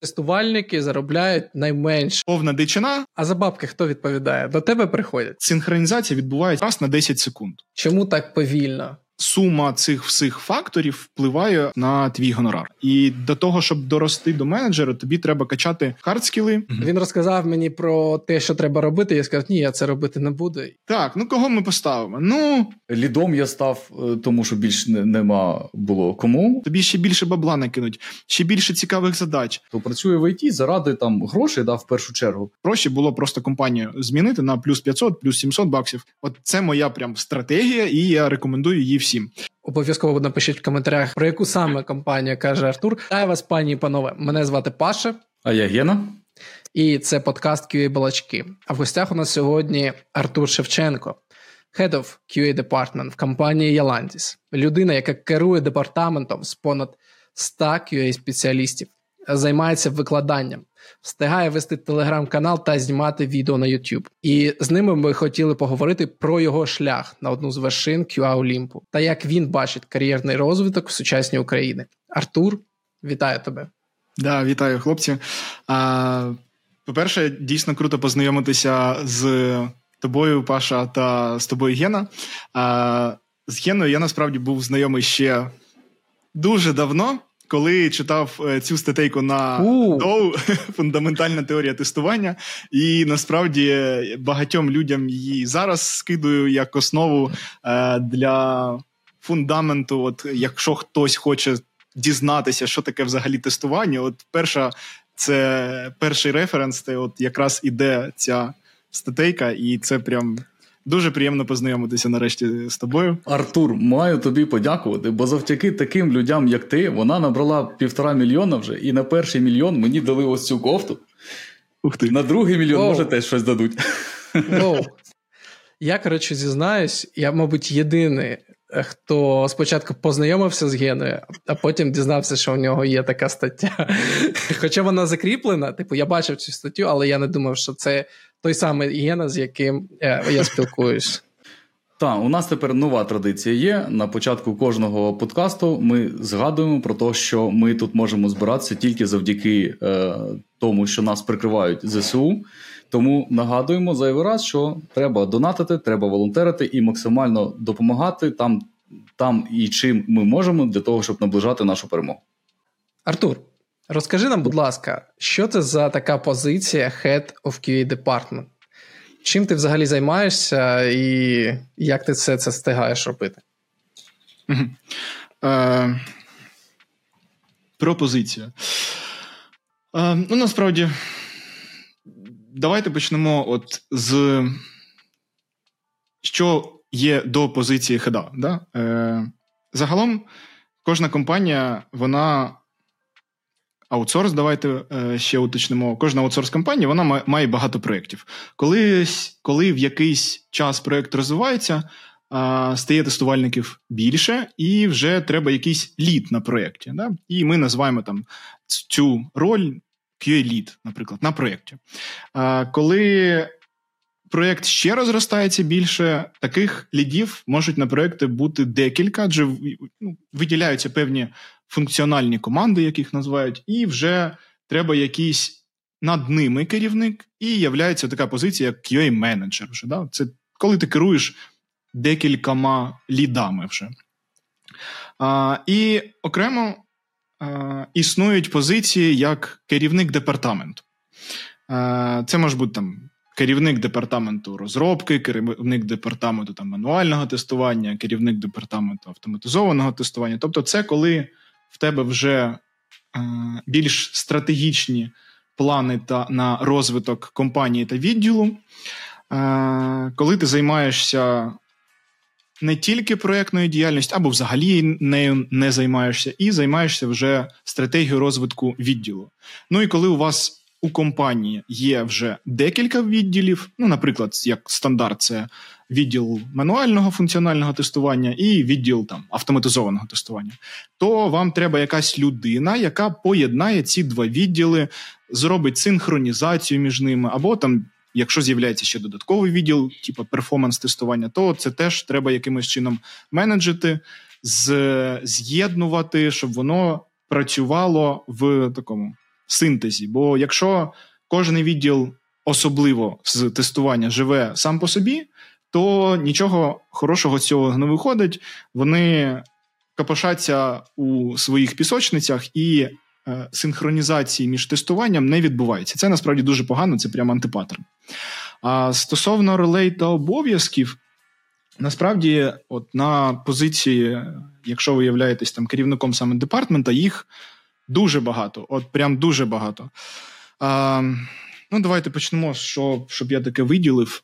Тестувальники заробляють найменше. Повна дичина. А за бабки хто відповідає? До тебе приходять. Синхронізація відбувається раз на 10 секунд. Чому так повільно? Сума цих всіх факторів впливає на твій гонорар. І до того, щоб дорости до менеджера, тобі треба качати хардскіли. Він розказав мені про те, що треба робити. Я сказав, ні, я це робити не буду. Так, ну кого ми поставимо? Ну лідом я став, е, тому що більш нема було кому. Тобі ще більше бабла накинуть, ще більше цікавих задач. То працює в ІТ заради там грошей, да, в першу чергу. Проще було просто компанію змінити на плюс 500, плюс 700 баксів. От це моя прям стратегія, і я рекомендую її всім. Обов'язково напишіть в коментарях, про яку саме компанію каже Артур. Дай вас, пані і панове. Мене звати Паша. А я Гена. І це подкаст QA Балачки. А в гостях у нас сьогодні Артур Шевченко, Head of QA Department в компанії Yalandis. Людина, яка керує департаментом з понад 100 QA спеціалістів, займається викладанням, встигає вести телеграм-канал та знімати відео на YouTube. І з ними ми хотіли поговорити про його шлях на одну з вершин QA Олімпу та як він бачить кар'єрний розвиток в сучасній Україні. Артур, вітаю тебе. Да, вітаю, хлопці. А, По-перше, дійсно круто познайомитися з тобою, Паша, та з тобою Гена. А, З Геною я насправді був знайомий ще дуже давно коли читав е, цю статейку на Доу фундаментальна теорія тестування, і насправді багатьом людям її зараз скидую як основу е, для фундаменту. От якщо хтось хоче дізнатися, що таке взагалі тестування, от перша це перший референс, це от якраз іде ця статейка, і це прям Дуже приємно познайомитися нарешті з тобою. Артур, маю тобі подякувати, бо завдяки таким людям, як ти, вона набрала півтора мільйона вже, і на перший мільйон мені дали ось цю кофту. Ух ти. На другий мільйон, Воу. може, теж щось дадуть. Воу. Я, коротше, зізнаюсь, я, мабуть, єдиний, хто спочатку познайомився з Геною, а потім дізнався, що у нього є така стаття. Хоча вона закріплена, типу, я бачив цю статтю, але я не думав, що це той самий Гена, з яким е, я спілкуюсь. Так, у нас тепер нова традиція є. На початку кожного подкасту ми згадуємо про те, що ми тут можемо збиратися тільки завдяки е, тому, що нас прикривають ЗСУ. Тому нагадуємо зайвий раз, що треба донатити, треба волонтерити і максимально допомагати там, там і чим ми можемо для того, щоб наближати нашу перемогу. Артур, Розкажи нам, будь ласка, що це за така позиція Head of QA Department? Чим ти взагалі займаєшся і як ти все це встигаєш робити? Е, Про позицію. Е, ну, насправді, давайте почнемо от з що є до позиції хеда. Да? Е, Загалом, кожна компанія, вона аутсорс, давайте е, ще уточнимо. Кожна аутсорс-компанія вона має багато проєктів. Коли, коли в якийсь час проєкт розвивається, стає тестувальників більше, і вже треба якийсь лід на проєкті. Да? І ми називаємо там цю роль QA-лід, наприклад, на проєкті. Коли проєкт ще розростається більше, таких лідів можуть на проєкти бути декілька, адже ну, виділяються певні функціональні команди, яких називають, і вже треба якийсь над ними керівник, і являється така позиція, як QA-менеджер. Вже, да? Це коли ти керуєш декількома лідами вже. А, І окремо а, існують позиції як керівник департаменту. А, Це може бути там. Керівник департаменту розробки, керівник департаменту там, мануального тестування, керівник департаменту автоматизованого тестування. Тобто, це коли в тебе вже е, більш стратегічні плани та на розвиток компанії та відділу, е, коли ти займаєшся не тільки проєктною діяльністю, або взагалі нею не займаєшся, і займаєшся вже стратегією розвитку відділу. Ну і коли у вас у компанії є вже декілька відділів, ну, наприклад, як стандарт, це відділ мануального функціонального тестування і відділ там автоматизованого тестування, то вам треба якась людина, яка поєднає ці два відділи, зробить синхронізацію між ними, або там. Якщо з'являється ще додатковий відділ, типу перформанс-тестування, то це теж треба якимось чином менеджити, з'єднувати, щоб воно працювало в такому синтезі. Бо якщо кожен відділ, особливо з тестування, живе сам по собі, то нічого хорошого з цього не виходить. Вони копошаться у своїх пісочницях і е, синхронізації між тестуванням не відбувається. Це насправді дуже погано, це прямо антипаттерн. А стосовно ролей та обов'язків, насправді, от на позиції, якщо ви являєтесь там керівником саме департмента, їх дуже багато. От прям дуже багато. А, Ну, давайте почнемо, що, щоб я таке виділив.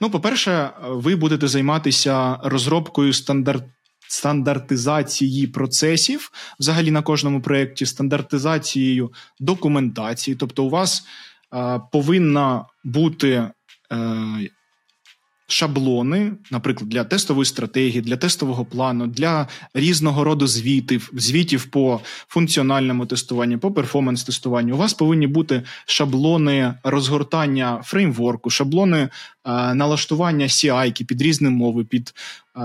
Ну, по-перше, ви будете займатися розробкою стандарт. Стандартизації процесів взагалі на кожному проєкті, стандартизацією документації. Тобто, у вас е, повинна бути е, шаблони, наприклад, для тестової стратегії, для тестового плану, для різного роду звітів, звітів по функціональному тестуванню, по перформанс-тестуванню. У вас повинні бути шаблони розгортання фреймворку, шаблони е, налаштування CI під різні мови, під е,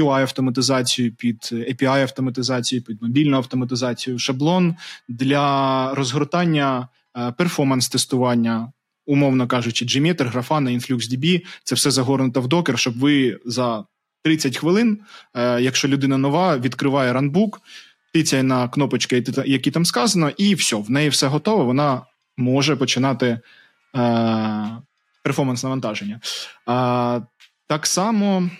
UI-автоматизацію, під API-автоматизацію, під мобільну автоматизацію, шаблон для розгортання е, перформанс-тестування умовно кажучи, Gmeter, Grafana, InfluxDB, це все загорнуто в докер, щоб ви за 30 хвилин, е, якщо людина нова, відкриває ранбук, тицяє на кнопочки, які там сказано, і все, в неї все готово, вона може починати е, перформанс навантаження. Е, так само.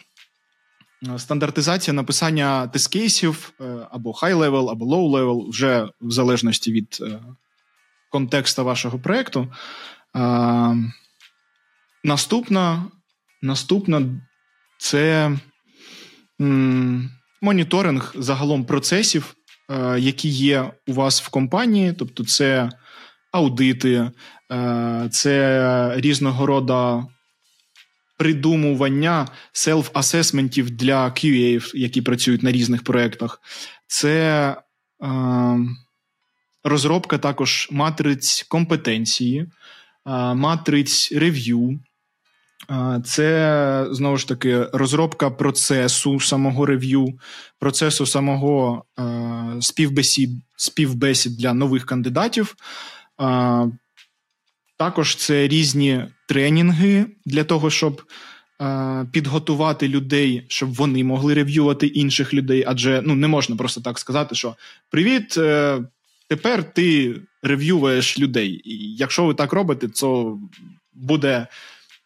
Стандартизація написання тест-кейсів або high-level, або low-level, вже в залежності від е, контексту вашого проєкту. А, Наступна наступна це м, моніторинг загалом процесів, е, які є у вас в компанії, тобто це аудити, е, це різного роду придумування селф-асесментів для QA, які працюють на різних проєктах. Це е, розробка також матриць компетенції матриць рев'ю. Це знову ж таки розробка процесу самого рев'ю, процесу самого співбесід, співбесід для нових кандидатів. Також це різні тренінги для того, щоб підготувати людей, щоб вони могли рев'ювати інших людей. Адже ну не можна просто так сказати, що привіт, е, тепер ти рев'юєш людей. І якщо ви так робите, то буде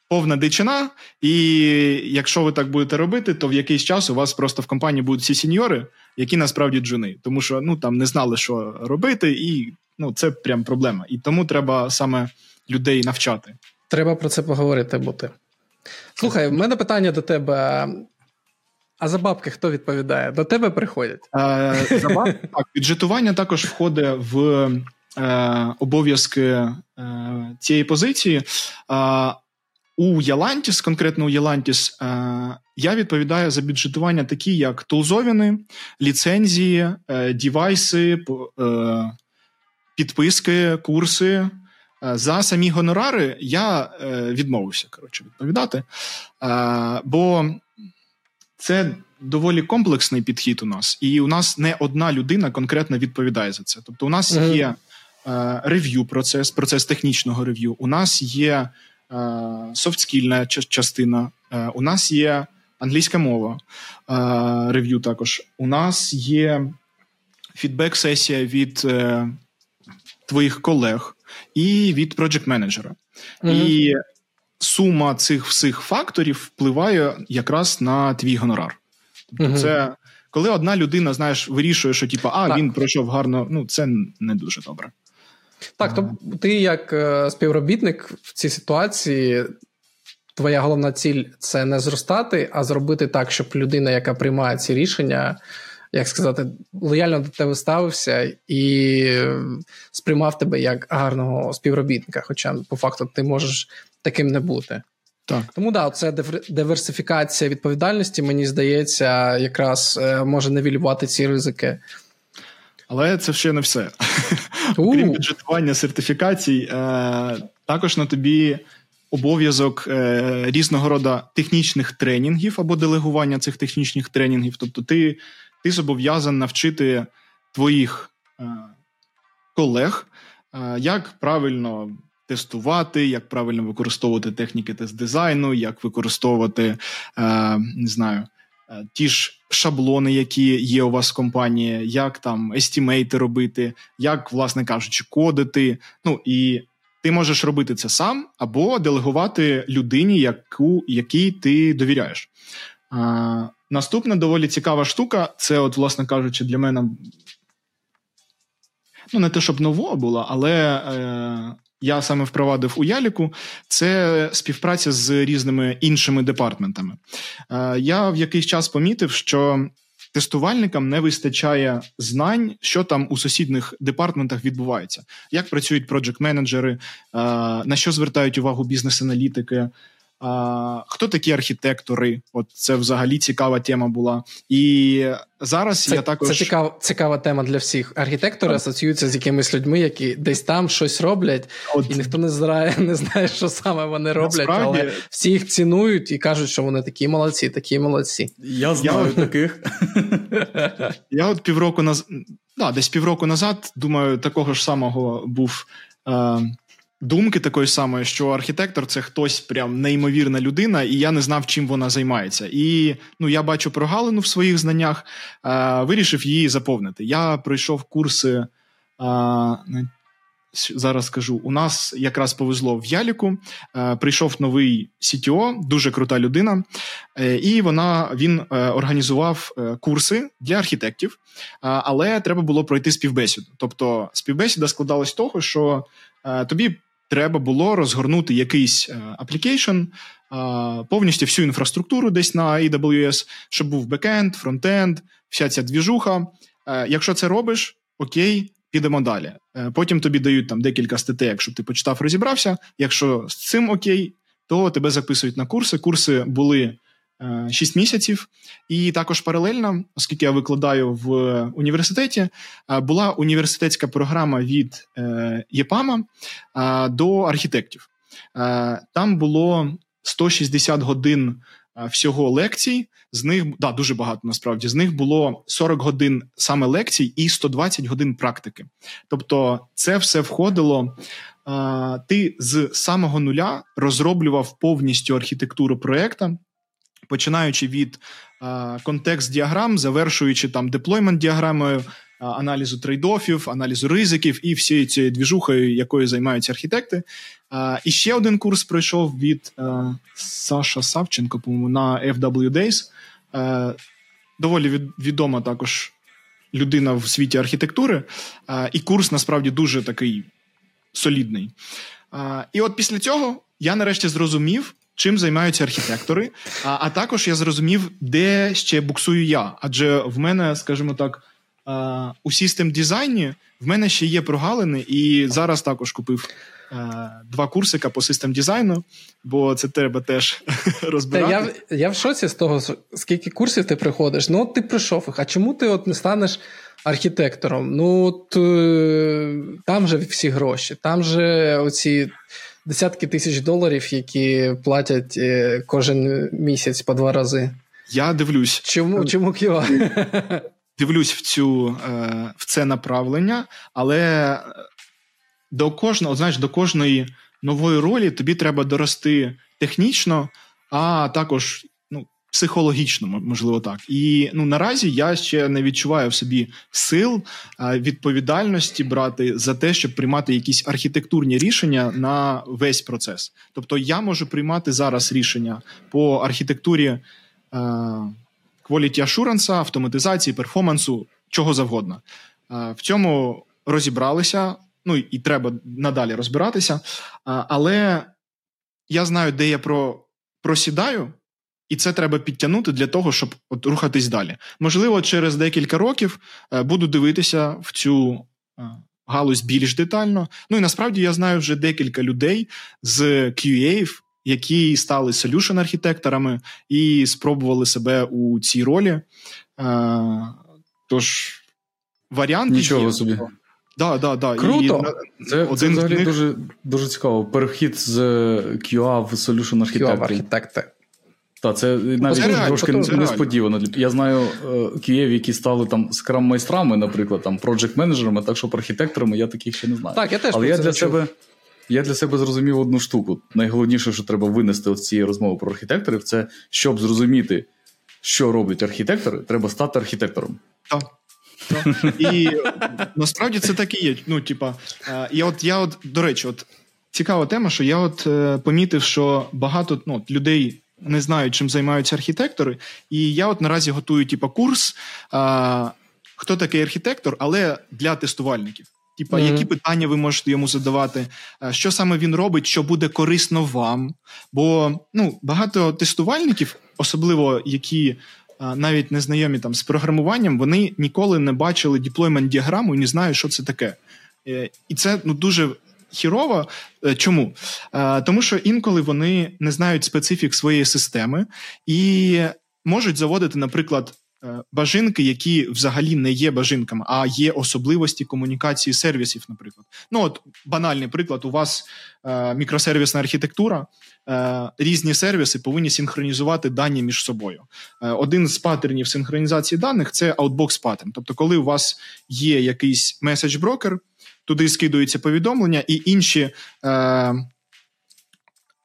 повна дичина. І якщо ви так будете робити, то в якийсь час у вас просто в компанії будуть всі сіньори, які насправді джуни, тому що ну там не знали, що робити, і ну це прям проблема. І тому треба саме людей навчати. Треба про це поговорити бути. Слухай, в мене питання до тебе. А за бабки хто відповідає? До тебе приходять? Е, За бабки так, бюджетування також входить в обов'язки е, цієї позиції. Е, у Ялантіс, конкретно у Ялантіс, е, я відповідаю за бюджетування, такі як тулзовіни, ліцензії, е, дівайси, е, підписки, курси. За самі гонорари я відмовився коротше, відповідати. Бо це доволі комплексний підхід у нас, і у нас не одна людина конкретно відповідає за це. Тобто, у нас є е, рев'ю процес, процес технічного рев'ю. У нас є е, софтскільна частина, е, у нас є англійська мова е, рев'ю. Також у нас є фідбек-сесія від е, твоїх колег і від проджект менеджера. Mm-hmm. І сума цих всіх факторів впливає якраз на твій гонорар. Тобто, угу. це коли одна людина, знаєш, вирішує, що типу, а так. він пройшов гарно, ну це не дуже добре. Так, то ти як е, співробітник в цій ситуації. Твоя головна ціль це не зростати, а зробити так, щоб людина, яка приймає ці рішення, як сказати, лояльно до тебе ставився і сприймав тебе як гарного співробітника. Хоча, по факту, ти можеш таким не бути. Так. Тому да, це диверсифікація відповідальності, мені здається, якраз е, може невілювати ці ризики. Але це ще не все. Крім бюджетування сертифікацій, е, також на тобі обов'язок е, різного роду технічних тренінгів або делегування цих технічних тренінгів. Тобто, ти ти зобов'язан навчити твоїх колег, як правильно тестувати, як правильно використовувати техніки тест дизайну, як використовувати не знаю. Ті ж шаблони, які є у вас в компанії, як там естімейти робити, як, власне кажучи, кодити. Ну і ти можеш робити це сам або делегувати людині, яку, якій ти довіряєш. А, Наступна доволі цікава штука це, от, власне кажучи, для мене ну, не те, щоб ново було, але е, я саме впровадив у Яліку, це співпраця з різними іншими департментами. Е, я в якийсь час помітив, що тестувальникам не вистачає знань, що там у сусідніх департментах відбувається, як працюють проджект-менеджери, е, на що звертають увагу бізнес-аналітики. А, Хто такі архітектори? От це взагалі цікава тема була. І зараз це, я також це цікава цікава тема для всіх. Архітектори так. асоціюються з якимись людьми, які десь там щось роблять, От... і ніхто не знає, не знає, що саме вони роблять, Насправді... але всі їх цінують і кажуть, що вони такі молодці, такі молодці. Я знаю я... таких. Я от півроку назад, да, десь півроку назад, думаю, такого ж самого був. Е думки такої самої, що архітектор це хтось прям неймовірна людина, і я не знав, чим вона займається. І ну я бачу прогалину в своїх знаннях, е, вирішив її заповнити. Я пройшов курси. Е, Зараз скажу, у нас якраз повезло в Яліку. Е, прийшов новий CTO, дуже крута людина, е, і вона він е, організував е, курси для архітектів, е, але треба було пройти співбесіду. Тобто, співбесіда складалась того, що е, тобі треба було розгорнути якийсь application, повністю всю інфраструктуру десь на AWS, щоб був бекенд, фронтенд, вся ця двіжуха. Е, якщо це робиш, окей, підемо далі. Е, потім тобі дають там декілька статей, якщо ти почитав, розібрався. Якщо з цим окей, то тебе записують на курси. Курси були 6 е, місяців. І також паралельно, оскільки я викладаю в університеті, е, була університетська програма від е, ЄПАМа до архітектів. Там було 160 годин всього лекцій. З них да, дуже багато насправді. З них було 40 годин саме лекцій і 120 годин практики. Тобто, це все входило. Ти з самого нуля розроблював повністю архітектуру проєкта, починаючи від а, контекст діаграм, завершуючи там deployment діаграмою, а, аналізу trade-off ів, аналізу ризиків і всією цією двіжухою, якою займаються архітекти. А, І ще один курс пройшов від Саша Савченко, по-моєму, на Fwdays. Доволі від, відома також людина в світі архітектури, і курс насправді дуже такий солідний. І от після цього я нарешті зрозумів, чим займаються архітектори. А а також я зрозумів, де ще буксую я. Адже в мене, скажімо так, у систем дизайні в мене ще є прогалини, і зараз також купив. Два курсика по систем дизайну, бо це треба теж розбирати. Я я в шоці з того, скільки курсів ти приходиш. Ну, от ти прийшов їх. А чому ти от не станеш архітектором? Ну, от е, там же всі гроші, там же оці десятки тисяч доларів, які платять е, кожен місяць по два рази. Я дивлюсь. Чому чому QA? Дивлюсь в цю е, в це направлення, але до кожного, знаєш, до кожної нової ролі тобі треба дорости технічно, а також психологічно, можливо, так. І ну наразі я ще не відчуваю в собі сил відповідальності брати за те, щоб приймати якісь архітектурні рішення на весь процес. Тобто я можу приймати зараз рішення по архітектурі quality assurance, автоматизації, перформансу, чого завгодно. В цьому розібралися. Ну і треба надалі розбиратися. Але я знаю, де я про просідаю. І це треба підтягнути для того, щоб от рухатись далі. Можливо, через декілька років е, буду дивитися в цю е, галузь більш детально. Ну і насправді я знаю вже декілька людей з QA, які стали solution архітекторами і спробували себе у цій ролі. Е, тож варіант Нічого є. собі. Да, да, да. Круто. І Це один це взагалі них... дуже дуже цікаво. Перехід з QA в solution архітектор. Так, це навіть це трошки це несподівано. Я знаю QA, які стали там скрам-майстрами, наприклад, там проджект-менеджерами, так що архітекторами я таких ще не знаю. Так, я теж Але я для чув. себе я для себе зрозумів одну штуку. Найголовніше, що треба винести з цієї розмови про архітекторів, це щоб зрозуміти, що роблять архітектори, треба стати архітектором. Так. І насправді це так і є. Ну, типа, я от, я от, до речі, от цікава тема, що я от е, помітив, що багато ну, людей не знають, чим займаються архітектори. І я от наразі готую, типа, курс, а, хто такий архітектор, але для тестувальників. Типа, mm-hmm. які питання ви можете йому задавати, що саме він робить, що буде корисно вам? Бо ну, багато тестувальників, особливо які навіть не знайомі там з програмуванням, вони ніколи не бачили діплоймент діаграму і не знають, що це таке. Е, і це ну дуже хірово. Е, чому? Е, тому що інколи вони не знають специфік своєї системи і можуть заводити, наприклад. Бажинки, які взагалі не є бажинками, а є особливості комунікації сервісів, наприклад. Ну, от банальний приклад: у вас е, мікросервісна архітектура, е, різні сервіси повинні синхронізувати дані між собою. Е, один з паттернів синхронізації даних це outbox паттерн. Тобто, коли у вас є якийсь меседж-брокер, туди скидуються повідомлення, і інші. Е,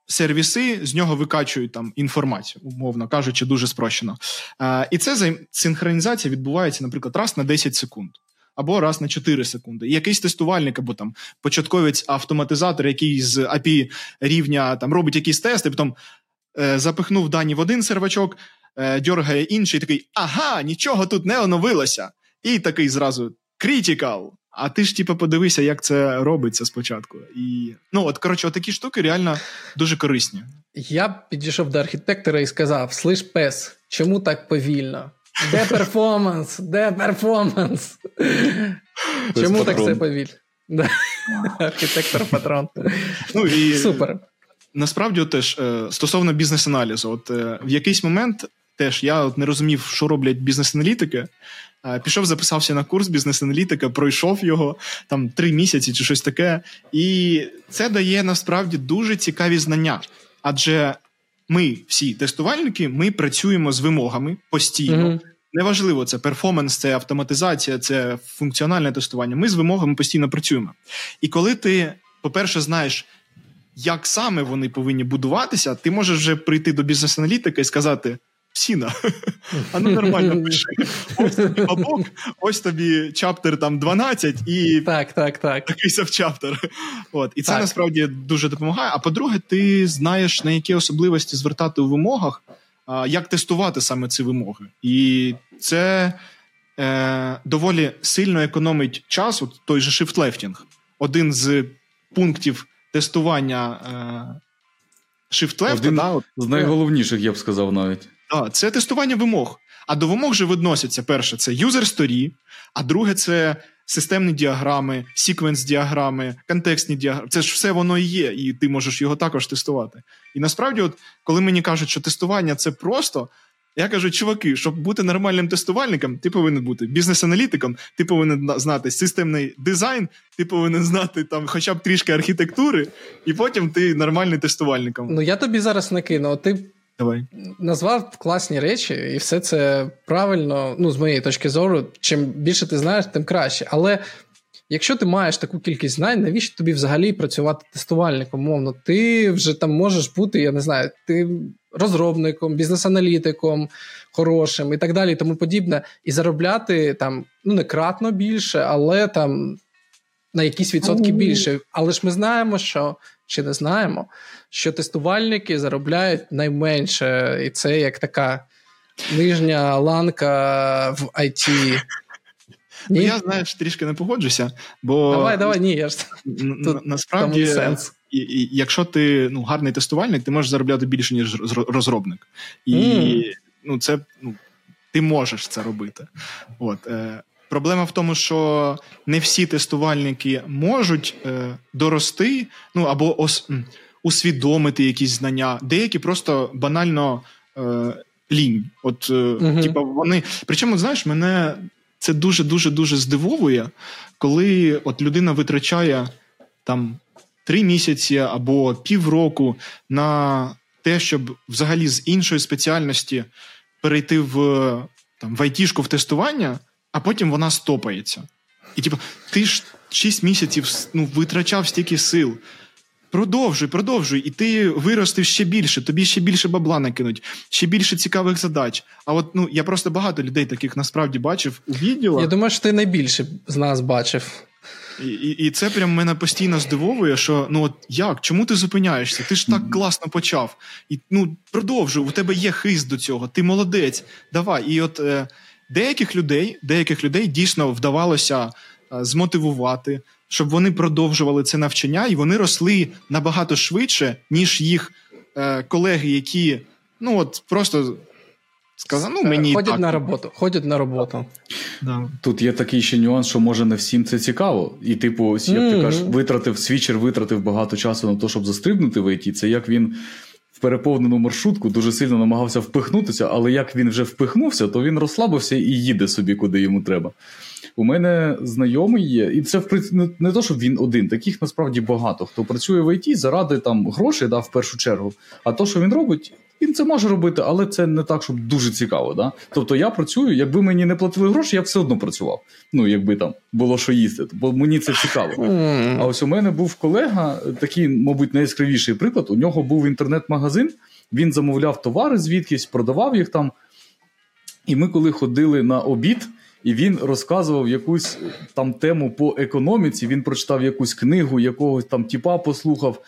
Сервіси з нього викачують там інформацію, умовно кажучи, дуже спрощено. Е, І це синхронізація відбувається, наприклад, раз на 10 секунд або раз на 4 секунди. І якийсь тестувальник, або там початковець автоматизатор, який з API рівня там робить якісь тести, потім е, запихнув дані в один сервачок, е, дьоргає інший, такий ага, нічого тут не оновилося. І такий зразу critical. А ти ж, типу, подивися, як це робиться спочатку. І ну, от коротше, от такі штуки реально дуже корисні. Я підійшов до архітектора і сказав: Слиш, пес, чому так повільно? Де перформанс? Де перформанс? Чому так все повільно? Архітектор патрон. Ну, і Супер. Насправді, теж е, стосовно бізнес-аналізу, от е, в якийсь момент теж я от не розумів, що роблять бізнес-аналітики. Пішов, записався на курс бізнес-аналітика, пройшов його там три місяці чи щось таке. І це дає насправді дуже цікаві знання. Адже ми, всі тестувальники, ми працюємо з вимогами постійно. Mm-hmm. Неважливо, це перформанс, це автоматизація, це функціональне тестування. Ми з вимогами постійно працюємо. І коли ти, по-перше, знаєш, як саме вони повинні будуватися, ти можеш вже прийти до бізнес-аналітика і сказати: Сіна, а ну нормально пиши. Ось тобі бабок, ось тобі чаптер там 12 і так, так, так. такий чаптер. От. І це так. насправді дуже допомагає. А по-друге, ти знаєш, на які особливості звертати у вимогах, як тестувати саме ці вимоги. І це е, доволі сильно економить час, от той же shift-lefting. Один з пунктів тестування е, shift-left. Один з найголовніших, я б сказав навіть. Це тестування вимог. А до вимог вже відносяться перше, це user story, а друге це системні діаграми, секвенс діаграми, контекстні діаграми. Це ж все воно і є, і ти можеш його також тестувати. І насправді, от коли мені кажуть, що тестування це просто. Я кажу, чуваки, щоб бути нормальним тестувальником, ти повинен бути бізнес-аналітиком, ти повинен знати системний дизайн, ти повинен знати там хоча б трішки архітектури, і потім ти нормальний тестувальником. Ну я тобі зараз накину. Ти Давай. Назвав класні речі, і все це правильно, ну, з моєї точки зору, чим більше ти знаєш, тим краще. Але якщо ти маєш таку кількість знань, навіщо тобі взагалі працювати тестувальником? Мовно, ти вже там можеш бути, я не знаю, ти розробником, бізнес-аналітиком хорошим і так далі, і тому подібне, і заробляти там ну не кратно більше, але там на якісь відсотки більше. Але ж ми знаємо, що чи не знаємо, що тестувальники заробляють найменше, і це як така нижня ланка в IT. Ну. Я знаєш, трішки не погоджуся, бо давай, давай, ні, я ж тут насправді, сенс. І, і, якщо ти ну, гарний тестувальник, ти можеш заробляти більше, ніж розробник. І mm. ну, це ну, ти можеш це робити. От, е, Проблема в тому, що не всі тестувальники можуть е, дорости, ну або ос, усвідомити якісь знання. Деякі просто банально е, лінь. От, е, uh типа, вони. Причому, знаєш, мене це дуже дуже дуже здивовує, коли от людина витрачає там три місяці або півроку на те, щоб взагалі з іншої спеціальності перейти в там, в айтішку в тестування, а потім вона стопається. І типу, ти ж 6 місяців ну, витрачав стільки сил. Продовжуй, продовжуй, і ти виростеш ще більше, тобі ще більше бабла накинуть, ще більше цікавих задач. А от ну я просто багато людей таких насправді бачив у відділах. Я думаю, що ти найбільше з нас бачив. І і, і це прям мене постійно здивовує, що ну от як, чому ти зупиняєшся? Ти ж так класно почав. І ну продовжуй, у тебе є хист до цього, ти молодець. Давай. І от е, деяких людей, деяких людей дійсно вдавалося е, змотивувати, щоб вони продовжували це навчання, і вони росли набагато швидше, ніж їх е, колеги, які ну от просто сказали, ну мені ходять так. на роботу. Ходять на роботу. Да. Тут є такий ще нюанс, що може не всім це цікаво. І, типу, як mm-hmm. ти кажеш, витратив switcher, витратив багато часу на те, щоб застрибнути в ІТ. Це як він переповнену маршрутку дуже сильно намагався впихнутися, але як він вже впихнувся, то він розслабився і їде собі, куди йому треба. У мене знайомий є, і це в принципі не то, щоб він один. Таких насправді багато. Хто працює в ІТ заради там грошей, да, в першу чергу. А то, що він робить, він це може робити, але це не так, щоб дуже цікаво. Да? Тобто я працюю, якби мені не платили гроші, я все одно працював. Ну, якби там було що їсти, бо мені це цікаво. А ось у мене був колега, такий, мабуть, найяскравіший приклад. У нього був інтернет-магазин, він замовляв товари звідкись, продавав їх там. І ми, коли ходили на обід. І він розказував якусь там тему по економіці. Він прочитав якусь книгу, якогось там тіпа послухав,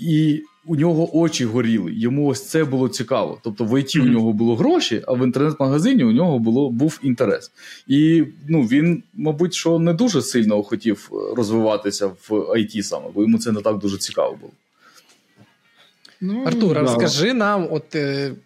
і у нього очі горіли. Йому ось це було цікаво. Тобто в ІТ mm-hmm. у нього було гроші, а в інтернет-магазині у нього було був інтерес. І ну він, мабуть, що не дуже сильно хотів розвиватися в ІТ саме, бо йому це не так дуже цікаво було. Ну, Артур, да. розкажи нам, от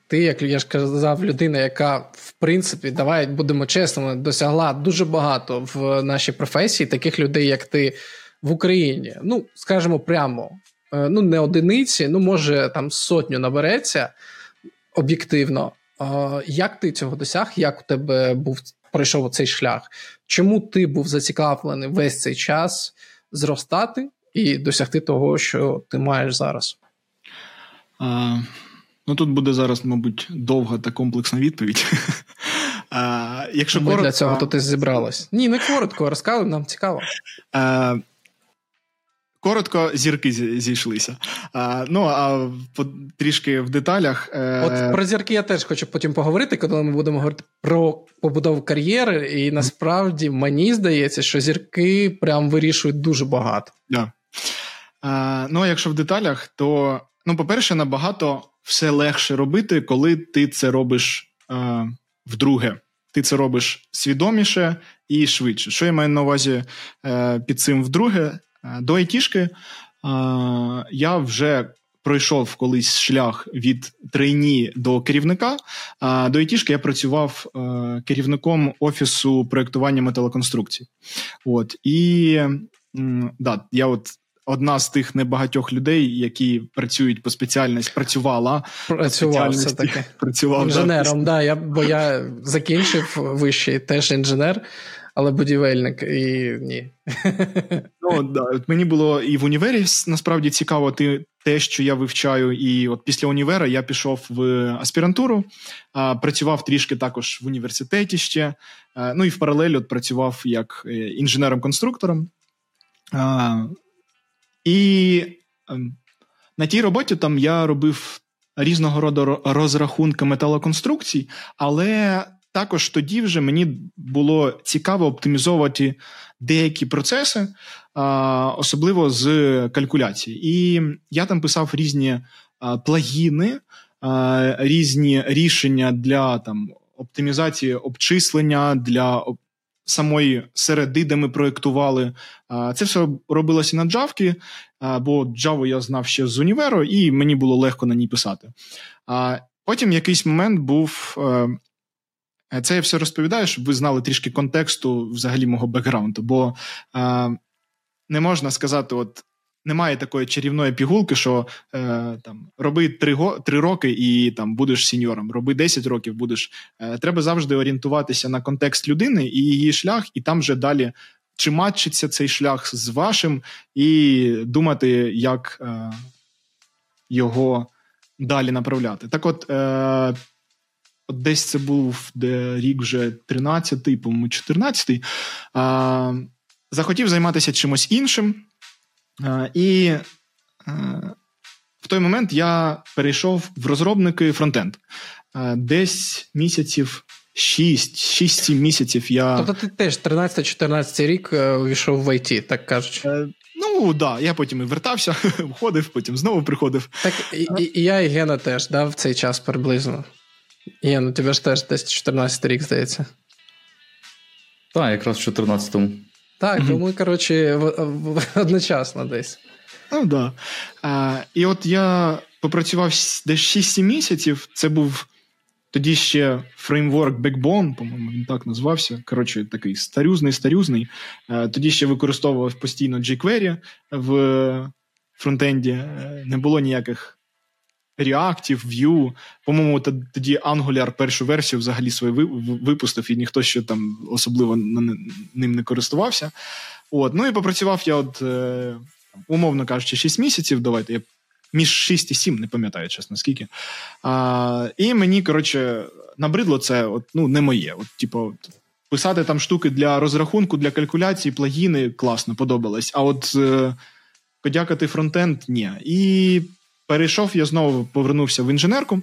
ти, як я ж казав, людина, яка в принципі, давай будемо чесними, досягла дуже багато в нашій професії, таких людей, як ти в Україні. Ну, скажімо прямо, ну не одиниці, ну може там сотню набереться об'єктивно. Як ти цього досяг? Як у тебе був пройшов цей шлях? Чому ти був зацікавлений весь цей час зростати і досягти того, що ти маєш зараз? А, Ну тут буде зараз, мабуть, довга та комплексна відповідь. А, якщо Ми коротко... Для цього то ти зібралась. Ні, не коротко, розказуй, нам цікаво. А, Коротко, зірки зійшлися. А, Ну а по, трішки в деталях. Е... От про зірки я теж хочу потім поговорити, коли ми будемо говорити про побудову кар'єри. І насправді мені здається, що зірки прям вирішують дуже багато. Да. А, Ну а якщо в деталях, то ну, по-перше, набагато все легше робити, коли ти це робиш а, вдруге. Ти це робиш свідоміше і швидше. Що я маю на увазі е, під цим вдруге? Е, до айтішки я вже пройшов колись шлях від трейні до керівника. До айтішки я працював е, керівником офісу проєктування металоконструкцій. От і да, я от. Одна з тих небагатьох людей, які працюють по спеціальності, працювала працював все таки працював інженером. Да, я бо я закінчив вищий теж інженер але будівельник і ні. Ну да, от мені було і в універі насправді цікаво ти, те, що я вивчаю. І от після універа я пішов в аспірантуру, а, працював трішки також в університеті ще. А, ну і в паралель от працював як е, інженером-конструктором. А, І ем, на тій роботі там я робив різного роду розрахунки металоконструкцій, але також тоді вже мені було цікаво оптимізовувати деякі процеси, особливо з калькуляції. І я там писав різні плагіни, різні рішення для там оптимізації обчислення для самої середи, де ми проєктували. Це все робилося на Джавки, бо Java я знав ще з універу, і мені було легко на ній писати. Потім якийсь момент був це я все розповідаю, щоб ви знали трішки контексту взагалі мого бекграунду. Бо е, не можна сказати, от немає такої чарівної пігулки, що е, там роби три три роки і там будеш сіньором, роби 10 років будеш. Е, треба завжди орієнтуватися на контекст людини і її шлях, і там вже далі. Чи матчиться цей шлях з вашим, і думати, як е, його далі направляти. Так от, е, от десь це був де рік вже 13-й, по-моєму, 14-й. Е, захотів займатися чимось іншим. Е, і е, в той момент я перейшов в розробники фронтенд. Е, десь місяців 6-7 місяців я. Тобто ти теж 13-14 рік увійшов в ІТ, так кажучи. Ну, так, да, я потім і вертався, входив, потім знову приходив. Так і, і, я, і Гена теж, да, в цей час приблизно. Ген, у тебе ж теж десь 14 рік, здається. Так, якраз в 14-му. Так, то ми, коротше, одночасно десь. Ну, да. А, І от я попрацював десь 6-7 місяців. Це був тоді ще фреймворк Backbone, по-моєму, він так назвався. Коротше, такий старюзний, старюзний. Тоді ще використовував постійно jQuery в фронтенді. Не було ніяких реактів, Vue. По-моєму, тоді Angular першу версію взагалі свою випустив, і ніхто ще там особливо ним не користувався. От. Ну і попрацював я, от, е, умовно кажучи, 6 місяців. Давайте я між 6 і 7, не пам'ятаю, чесно, скільки. А, І мені, коротше, набридло це от, ну, не моє. От, типу, Писати там штуки для розрахунку, для калькуляції, плагіни класно подобалось. А от е, подякати фронтенд ні. І перейшов, я знову повернувся в інженерку,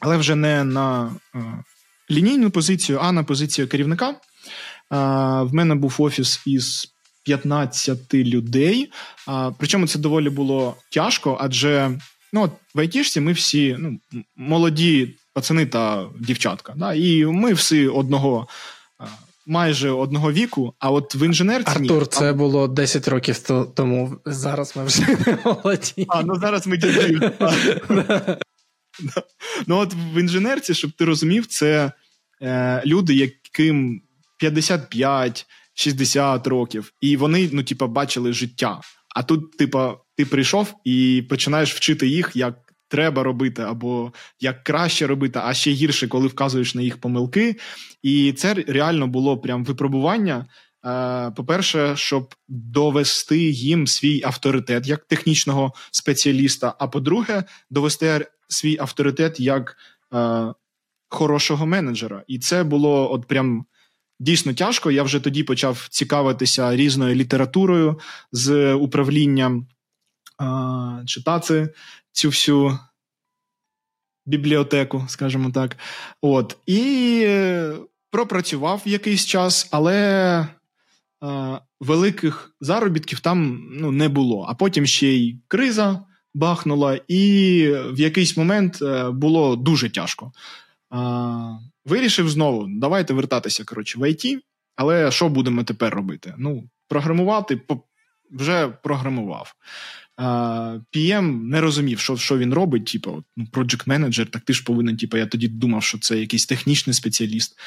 але вже не на е, лінійну позицію, а на позицію керівника. Е, в мене був офіс із 15 людей. Причому це доволі було тяжко, адже ну, в айтішці ми всі ну, молоді пацани та дівчатка. Да? І ми всі одного. Майже одного віку, а от в інженерці. Артур, це було 10 років тому. Зараз ми вже не молоді. А, ну зараз ми дідаємо. Ну, от в інженерці, щоб ти розумів, це е, люди, яким 55, 60 років, і вони, ну, типа, бачили життя. А тут, типа, ти прийшов і починаєш вчити їх, як треба робити, або як краще робити, а ще гірше, коли вказуєш на їх помилки. І це реально було прям випробування. Е, по-перше, щоб довести їм свій авторитет як технічного спеціаліста. А по-друге, довести свій авторитет як е, хорошого менеджера. І це було от прям дійсно тяжко. Я вже тоді почав цікавитися різною літературою з управлінням, а, читати цю всю бібліотеку, скажімо так. От. І пропрацював якийсь час, але а, великих заробітків там ну, не було. А потім ще й криза бахнула, і в якийсь момент е, було дуже тяжко. А, Вирішив знову, давайте вертатися коротше, в IT, але що будемо тепер робити? Ну, програмувати вже програмував. PM не розумів, що що він робить. Типу, ну, project менеджер так ти ж повинен. Типу, я тоді думав, що це якийсь технічний спеціаліст.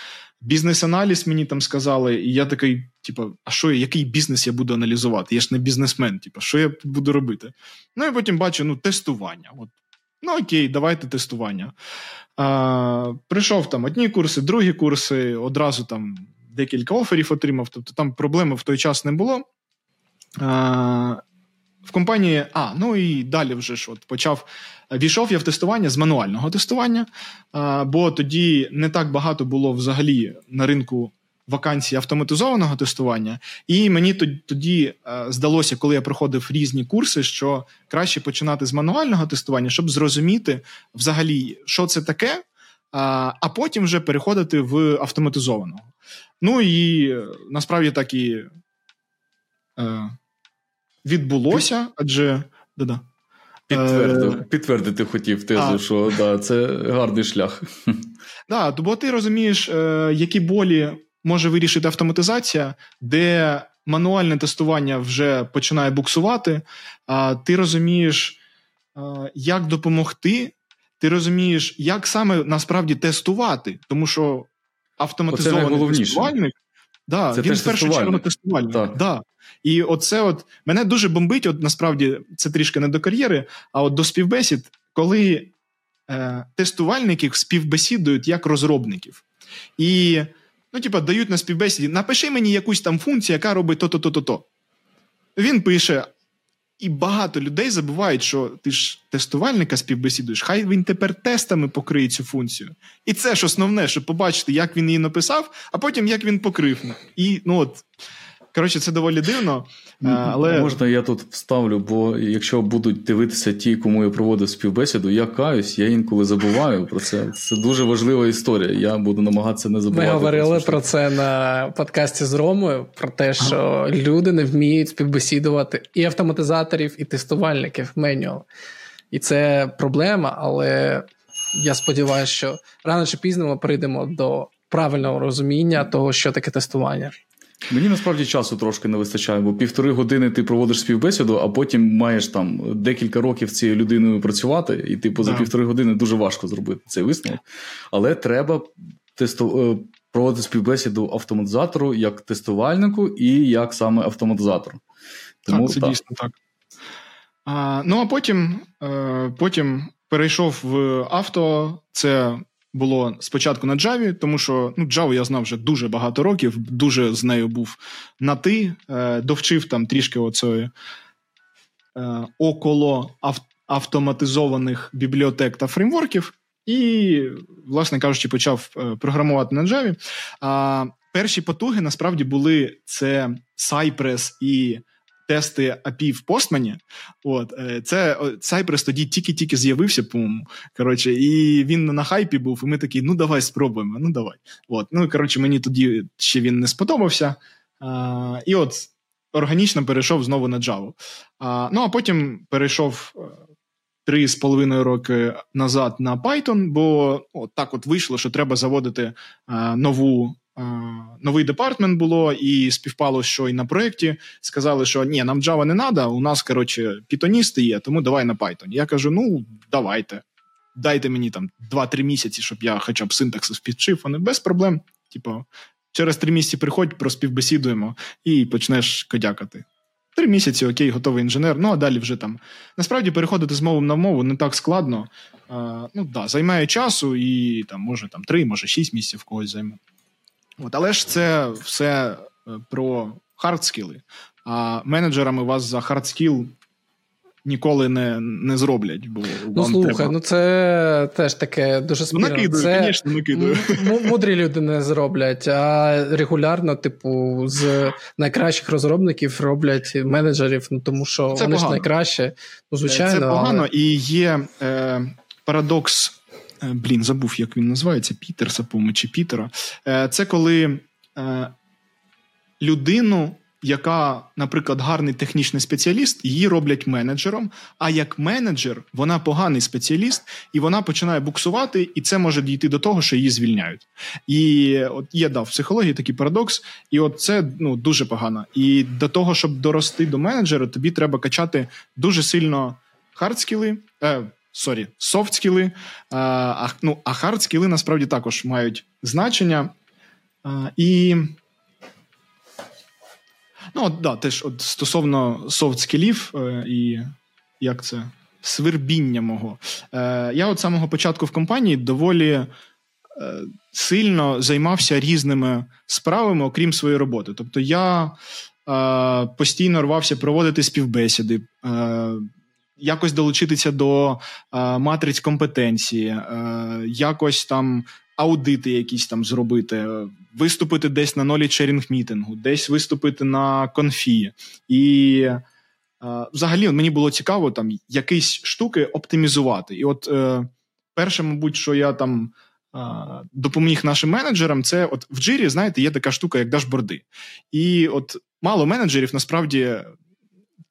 Бізнес-аналіз мені там сказали, і я такий, типу, а що який бізнес я буду аналізувати? Я ж не бізнесмен, типу, що я буду робити? Ну і потім бачу ну, тестування. От. Ну окей, давайте тестування. А, Прийшов там одні курси, другі курси, одразу там декілька оферів отримав. Тобто там проблеми в той час не було. А, В компанії, а, ну і далі вже ж от почав. Війшов я в тестування з мануального тестування, бо тоді не так багато було взагалі на ринку вакансій автоматизованого тестування, і мені тоді е, здалося, коли я проходив різні курси, що краще починати з мануального тестування, щоб зрозуміти взагалі, що це таке, а потім вже переходити в автоматизованого. Ну і е, насправді так і е, відбулося, адже да-да. Підтвердив, підтвердити хотів тезу, а. що да, це гарний шлях. Да, бо ти розумієш, які болі може вирішити автоматизація, де мануальне тестування вже починає буксувати, а ти розумієш, як допомогти, ти розумієш, як саме насправді тестувати, тому що автоматизований тестувальник. Да, це він в першу чергу тестувальник. Так. Да. І оце от мене дуже бомбить, от насправді це трішки не до кар'єри, а от до співбесід, коли е, тестувальники співбесідують як розробників. І Ну, типа, дають на співбесіді, напиши мені якусь там функцію, яка робить то-то, то-то, то. Він пише. І багато людей забувають, що ти ж тестувальника співбесідуєш, хай він тепер тестами покриє цю функцію. І це ж основне, щоб побачити, як він її написав, а потім як він покрив. І ну от Коротше, це доволі дивно. але... Можна я тут вставлю, бо якщо будуть дивитися ті, кому я проводив співбесіду, я каюсь, я інколи забуваю про це. Це дуже важлива історія. Я буду намагатися не забувати. Ми говорили про це на подкасті з Ромою, про те, що ага. люди не вміють співбесідувати і автоматизаторів, і тестувальників менюал. І це проблема, але я сподіваюся, що рано чи пізно ми прийдемо до правильного розуміння того, що таке тестування. Мені насправді часу трошки не вистачає, бо півтори години ти проводиш співбесіду, а потім маєш там декілька років цією людиною працювати, і типу за yeah. півтори години дуже важко зробити цей висновок. Але треба тесту... Е, проводити співбесіду автоматизатору як тестувальнику і як саме автоматизатору. Тому так, це так. дійсно так. А, Ну а потім, е, потім перейшов в авто. Це було спочатку на Java, тому що ну, Java я знав вже дуже багато років, дуже з нею був на ти, е, довчив там трішки оцеї е, около ав- автоматизованих бібліотек та фреймворків, і, власне кажучи, почав е, програмувати на Java. А перші потуги насправді були це Cypress і тести API в Postman. От, е, Це Cypress тоді тільки-тільки з'явився, по-моєму. Коротше, І він на хайпі був, і ми такі, ну давай спробуємо, ну давай. От, Ну, коротше, мені тоді ще він не сподобався. А, І от органічно перейшов знову на Java. А, Ну, а потім перейшов. Е, три з половиною роки назад на Python, бо от так от вийшло, що треба заводити а, нову новий department було, і співпало, що і на проєкті сказали, що ні, нам Java не треба, у нас, коротше, пітоністи є, тому давай на Python. Я кажу: ну, давайте. Дайте мені там 2-3 місяці, щоб я хоча б синтаксис підучив, вони без проблем. Типу, через 3 місяці приходь, проспівбесідуємо і почнеш кодякати. Три місяці, окей, готовий інженер. Ну а далі вже там. Насправді переходити з мови на мову не так складно. А, Ну да, займає часу, і там може там три, може шість місяців когось займе. От, Але ж це все е, про хардскіли. А менеджерами вас за хардскіл ніколи не не зроблять. Бо Ну, вам слухай, треба... ну це теж таке дуже. Ну, накидую, це звісно, накидую. Мудрі люди не зроблять, а регулярно, типу, з найкращих розробників роблять менеджерів, ну тому що це вони погано. ж найкраще. Ну, звичайно. Це погано але... і є е, парадокс. Е, блін, забув, як він називається, Пітерса, по чи Пітера. Е, це коли е, людину, яка, наприклад, гарний технічний спеціаліст, її роблять менеджером. А як менеджер, вона поганий спеціаліст, і вона починає буксувати, і це може дійти до того, що її звільняють. І от є да, в психології такий парадокс, і от це ну, дуже погано. І до того, щоб дорости до менеджера, тобі треба качати дуже сильно хардскіли. Sorry, софт-скіли, а ну, а хард-скіли насправді також мають значення. А, І. Ну, от, да, теж от стосовно софт-скілів е, і як це свербіння мого. Е, Я от самого початку в компанії доволі е, сильно займався різними справами, окрім своєї роботи. Тобто я е, постійно рвався проводити співбесіди. Е, якось долучитися до е, матриць компетенції, е, якось там аудити якісь там зробити, виступити десь на knowledge sharing мітингу, десь виступити на конфі. І е, взагалі мені було цікаво там якісь штуки оптимізувати. І от е, перше, мабуть, що я там. Допоміг нашим менеджерам, це от в джирі, знаєте, є така штука, як дашборди. І от мало менеджерів насправді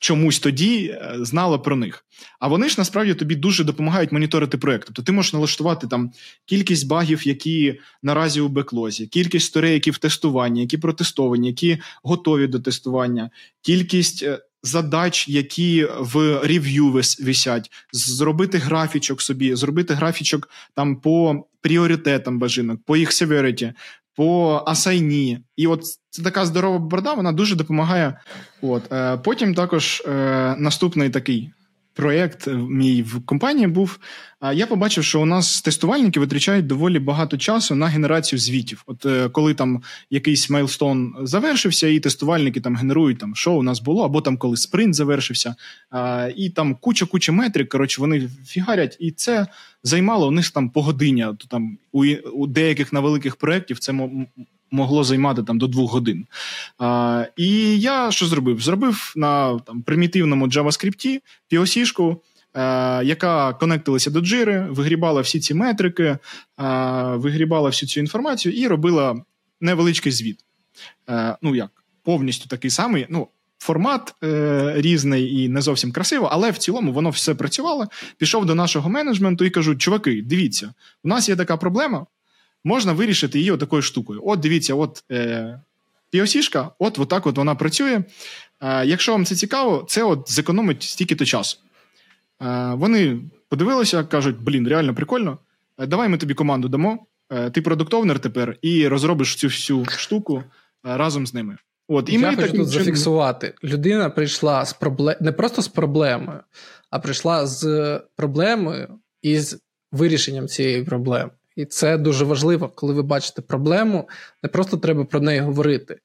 чомусь тоді е, знала про них. А вони ж насправді тобі дуже допомагають моніторити проект. Тобто ти можеш налаштувати там кількість багів, які наразі у беклозі, кількість сторей, які в тестуванні, які протестовані, які готові до тестування, кількість. Е, задач, які в рев'ю висять, зробити графічок собі, зробити графічок там по пріоритетам бажинок, по їх severity, по асайні. І от це така здорова борда, вона дуже допомагає. От. Е, Потім також е, наступний такий проєкт мій в компанії був. Я побачив, що у нас тестувальники витрачають доволі багато часу на генерацію звітів. От е, коли там якийсь мейлстон завершився, і тестувальники там генерують там, що у нас було, або там коли спринт завершився, і там куча-куча метрик. Коротше, вони фігарять, і це займало у них там погодиння. То там у, у деяких на великих проєктів це могло займати там до двох годин. А, І я що зробив? Зробив на там примітивному JavaScript POC-шку, е, яка конектилася до джири, вигрібала всі ці метрики, е, вигрібала всю цю інформацію і робила невеличкий звіт. Е, Ну як, повністю такий самий. ну, Формат е, різний і не зовсім красиво, але в цілому воно все працювало. Пішов до нашого менеджменту і кажу: чуваки, дивіться, у нас є така проблема можна вирішити її такою штукою. От дивіться, от е, POC-шка, от, от так от вона працює. Е, якщо вам це цікаво, це от зекономить стільки-то часу. Е, вони подивилися, кажуть: блін, реально прикольно. Е, давай ми тобі команду дамо. Е, ти продуктовнер тепер і розробиш цю всю штуку е, разом з ними. От, і Я ми хочу тут чином... зафіксувати. Людина прийшла з проблем не просто з проблемою, а прийшла з проблемою і з вирішенням цієї проблеми. І це дуже важливо, коли ви бачите проблему, не просто треба про неї говорити.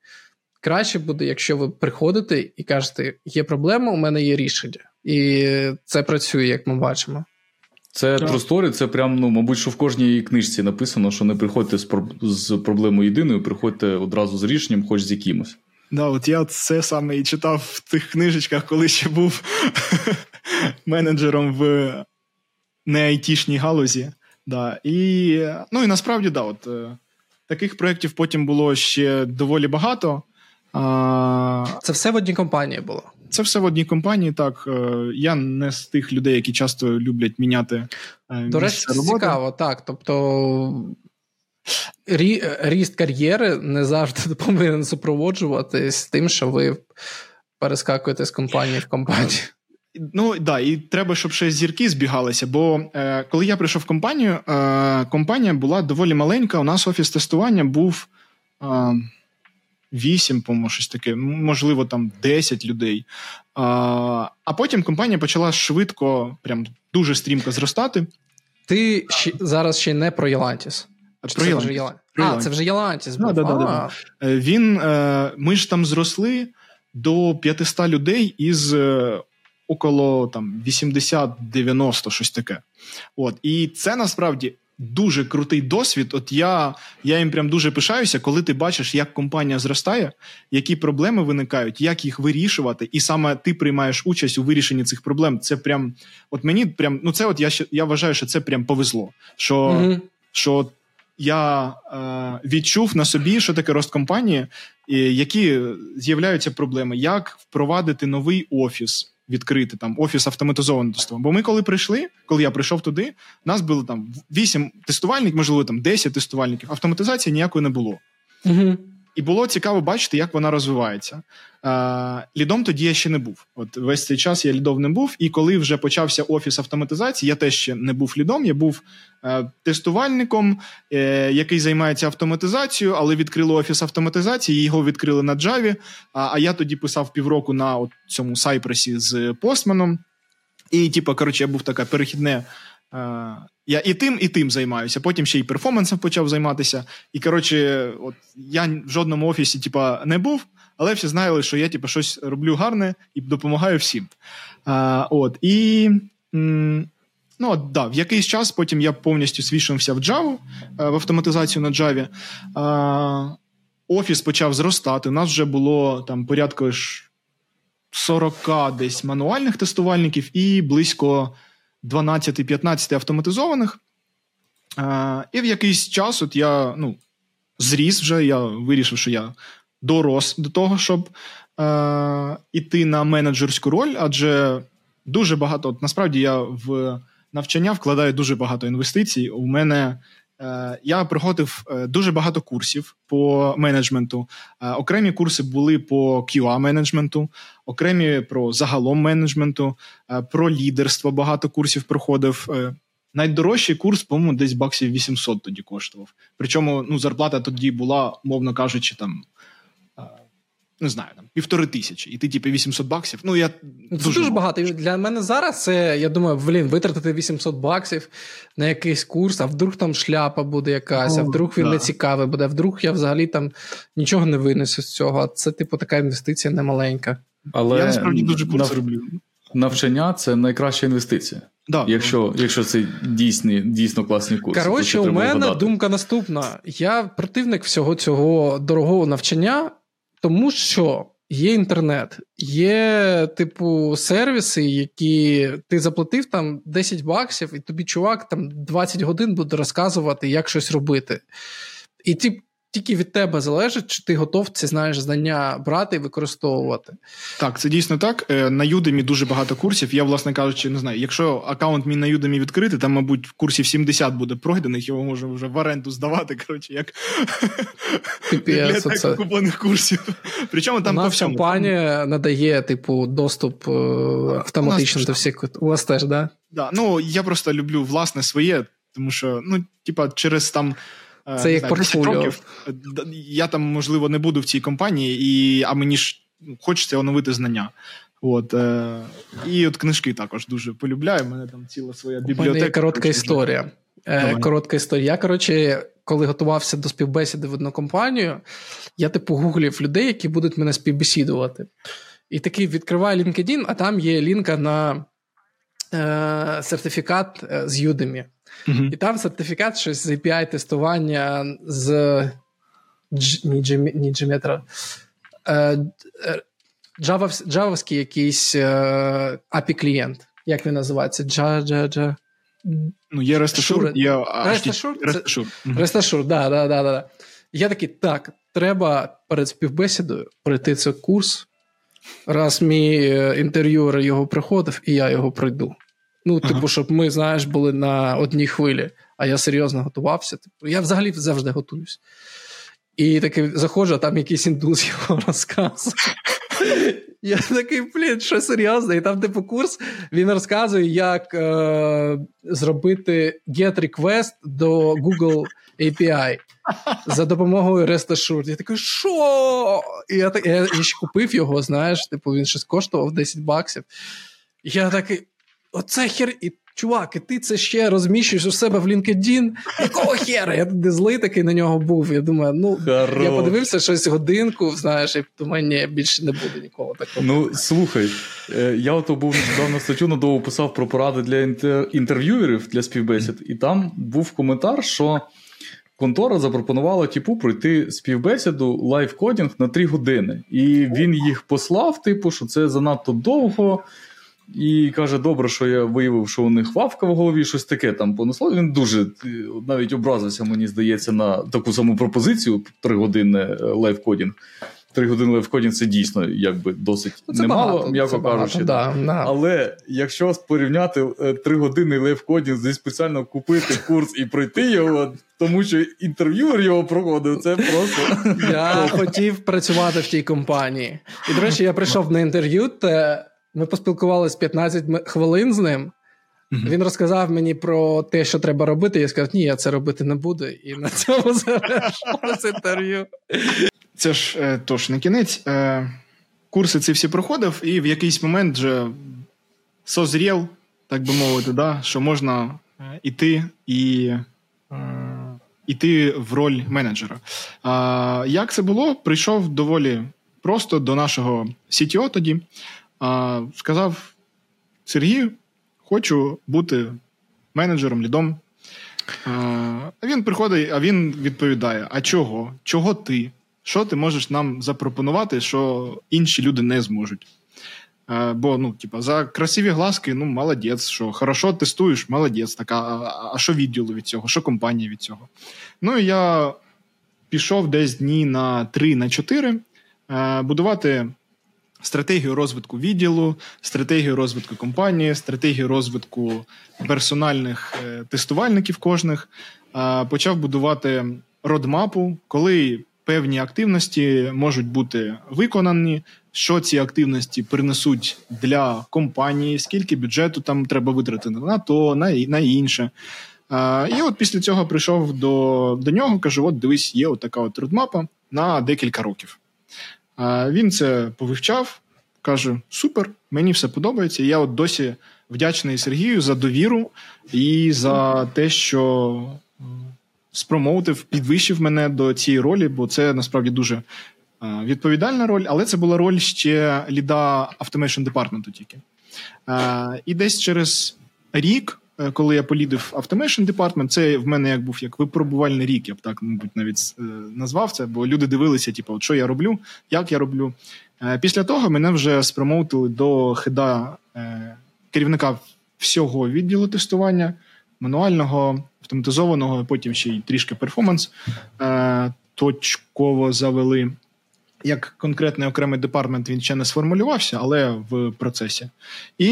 Краще буде, якщо ви приходите і кажете, є проблема, у мене є рішення. І це працює, як ми бачимо. Це. True це прям, ну, мабуть, що в кожній книжці написано, що не приходьте з з проблемою єдиною, приходьте одразу з рішенням, хоч з якимось. Да, от я це саме і читав в тих книжечках, коли ще був менеджером в не айтішній галузі. Да. І ну і насправді, да, от е, таких проєктів потім було ще доволі багато. А... Це все в одній компанії було. Це все в одній компанії, так. Е, я не з тих людей, які часто люблять міняти. Е, До речі, це цікаво, так. Тобто. Ріст кар'єри не завжди повинен супроводжуватись тим, що ви перескакуєте з компанії в компанію. Ну да, і треба, щоб ще зірки збігалися. Бо е, коли я прийшов в компанію, е, компанія була доволі маленька. У нас офіс тестування був е, 8, по-моєму, щось таке, можливо, там 10 людей. Е, а потім компанія почала швидко, прям дуже стрімко зростати. Ти ще, зараз ще не про Єлантіс. Про це вже Єлантіс. А, це вже Єлантіс. був. Да, да, да, е, Він, е, Ми ж там зросли до 500 людей із около там 80-90, щось таке. От і це насправді. Дуже крутий досвід. От я я їм прям дуже пишаюся, коли ти бачиш, як компанія зростає, які проблеми виникають, як їх вирішувати, і саме ти приймаєш участь у вирішенні цих проблем. Це прям, от мені прям ну це от я я вважаю, що це прям повезло. Що mm що я е, відчув на собі, що таке рост компанії, і які з'являються проблеми, як впровадити новий офіс відкрити там офіс автоматизованого тестування. Бо ми, коли прийшли, коли я прийшов туди, нас було там 8 тестувальників, можливо, там 10 тестувальників. Автоматизації ніякої не було. Угу. І було цікаво бачити, як вона розвивається. Лідом тоді я ще не був. От весь цей час я лідом не був. І коли вже почався офіс автоматизації, я теж ще не був лідом. Я був е, тестувальником, е, який займається автоматизацією, але відкрили офіс автоматизації. Його відкрили на Java, А я тоді писав півроку на от цьому сайпресі з постманом. І, типу, коротше, я був таке перехідне. Е, я і тим, і тим займаюся. Потім ще й перформансом почав займатися. І коротше, от я в жодному офісі, типа, не був, але всі знали, що я типу, щось роблю гарне і допомагаю всім. А, От і. Ну, от, да, в якийсь час потім я повністю свішився в Java, в автоматизацію на Java. А, Офіс почав зростати. У нас вже було там порядка 40 десь мануальних тестувальників і близько 12-15 автоматизованих. І в якийсь час от я ну, зріс вже, я вирішив, що я дорос до того, щоб е, іти на менеджерську роль, адже дуже багато от, насправді я в навчання вкладаю дуже багато інвестицій. У мене е, я проходив е, дуже багато курсів по менеджменту. Е, окремі курси були по QA менеджменту, окремі про загалом менеджменту, е, про лідерство. Багато курсів проходив. Е, Найдорожчий курс, по-моєму, десь баксів 800 тоді коштував. Причому ну, зарплата тоді була, мовно кажучи, там не знаю, там півтори тисячі, і ти, типу, 800 баксів. Ну, я Це дуже, дуже багато. Для мене зараз це, я думаю, блін, витратити 800 баксів на якийсь курс, а вдруг там шляпа буде якась, О, а вдруг він да. не цікавий буде, а вдруг я взагалі там нічого не винесу з цього. А це, типу, така інвестиція немаленька. Але я насправді дуже курс нав... роблю. Навчання це найкраща інвестиція. Да, Якщо якщо це дійсні, дійсно класні курси. Коротше, у мене вгадати. думка наступна. Я противник всього цього дорогого навчання, тому що є інтернет, є, типу, сервіси, які ти заплатив там 10 баксів, і тобі чувак там 20 годин буде розказувати, як щось робити. І ти тільки від тебе залежить, чи ти готов ці знаєш знання брати і використовувати. Так, це дійсно так. Е, на Udemy дуже багато курсів. Я, власне кажучи, не знаю. Якщо аккаунт мій на Udemy відкритий, там, мабуть, курсів 70 буде пройдених, його можна вже в оренду здавати. Коротше, як бібліотека куплених курсів. Причому там по всьому. компанія надає, типу, доступ е, автоматично до всіх. У вас теж, да? Да. Ну я просто люблю власне своє, тому що, ну, типа, через там. Е, Це як портфоліо. я там, можливо, не буду в цій компанії, і, а мені ж ну, хочеться оновити знання. От, е, І от книжки також дуже полюбляю. У мене там ціла своя бібліотека. У мене є коротка історія. Е, Коротка історія. Я, коротше, коли готувався до співбесіди в одну компанію, я типу гуглів людей, які будуть мене співбесідувати. І такий відкриваю LinkedIn, а там є лінка на е, сертифікат е, з Udemy. Uh-huh. І там сертифікат щось з API-тестування з ні Gmetro, е, джавовський якийсь API клієнт. Як він називається? Джа-джа-джа. Ну, є REST є REST да, да, да, да. Я такий, так, треба перед співбесідою пройти цей курс. Раз мій інтерв'юер його приходив, і я його пройду. Ну, типу, ага. щоб ми, знаєш, були на одній хвилі, а я серйозно готувався. Типу, Я взагалі завжди готуюсь. І такий заходжу, а там якийсь індус його розказує. Я такий, блін, що серйозно? І там, типу, курс він розказує, як е, зробити GET request до Google API за допомогою REST Assured. Я такий, що? І я я, я ще купив його, знаєш, типу, він щось коштував 10 баксів. Я такий оце хер. І, Чувак, і ти це ще розміщуєш у себе в LinkedIn? Якого хера? Я туди злий такий на нього був. Я думаю, ну Хорош. я подивився щось годинку, знаєш, і думаю, ні, більше не буде нікого такого. Ну слухай, е, я ото був нещодавно статтю надовго писав про поради для інтер... інтерв'юерів для співбесід, і там був коментар, що. Контора запропонувала типу пройти співбесіду live coding на 3 години, і він їх послав, типу, що це занадто довго. І каже, добре, що я виявив, що у них вавка в голові, щось таке там понесло. Він дуже е, навіть образився, мені здається, на таку саму пропозицію тригодинне live coding. Три години live coding це дійсно якби досить ну, це немало, багато, м'яко це кажучи. Багато, да, Але якщо порівняти е, три години live coding, зі спеціально купити курс і пройти його, тому що інтерв'юер його проходив, це просто. Я хотів працювати в тій компанії. І, до речі, я прийшов на інтерв'ю. Те... Ми поспілкувалися 15 хвилин з ним. Mm-hmm. Він розказав мені про те, що треба робити. Я сказав, ні, я це робити не буду. І на цьому завершилось інтерв'ю. Це ж е, тож на кінець. Е, курси ці всі проходив, і в якийсь момент вже созрів, так би мовити, да, що можна іти і іти в роль менеджера. А, Як це було? Прийшов доволі просто до нашого CTO тоді а, сказав: Сергію, хочу бути менеджером, лідом. А він приходить, а він відповідає: А чого? Чого ти? Що ти можеш нам запропонувати, що інші люди не зможуть? А, бо, ну, типа, за красиві глазки, ну, молодець, що хорошо тестуєш, молодець. Так, а, а що відділу від цього, що компанія від цього? Ну, і я пішов десь дні на 3 на 4 будувати стратегію розвитку відділу, стратегію розвитку компанії, стратегію розвитку персональних е, тестувальників кожних. Почав будувати родмапу, коли певні активності можуть бути виконані. Що ці активності принесуть для компанії, скільки бюджету там треба витратити на то, на інше. І от після цього прийшов до до нього, кажу: от дивись, є от така от родмапа на декілька років. Він це повивчав, каже: Супер, мені все подобається. я от досі вдячний Сергію за довіру і за те, що спромоутив, підвищив мене до цієї ролі, бо це насправді дуже відповідальна роль, але це була роль ще ліда Automation департменту тільки. І десь через рік. Е, коли я полідив Automation Department, це в мене як був як випробувальний рік, я б так, мабуть, навіть е, назвав це, бо люди дивилися, типу, от що я роблю, як я роблю. Е, після того мене вже спромоутили до хеда керівника всього відділу тестування, мануального, автоматизованого, потім ще й трішки перформанс. Точково завели як конкретний окремий department він ще не сформулювався, але в процесі. І,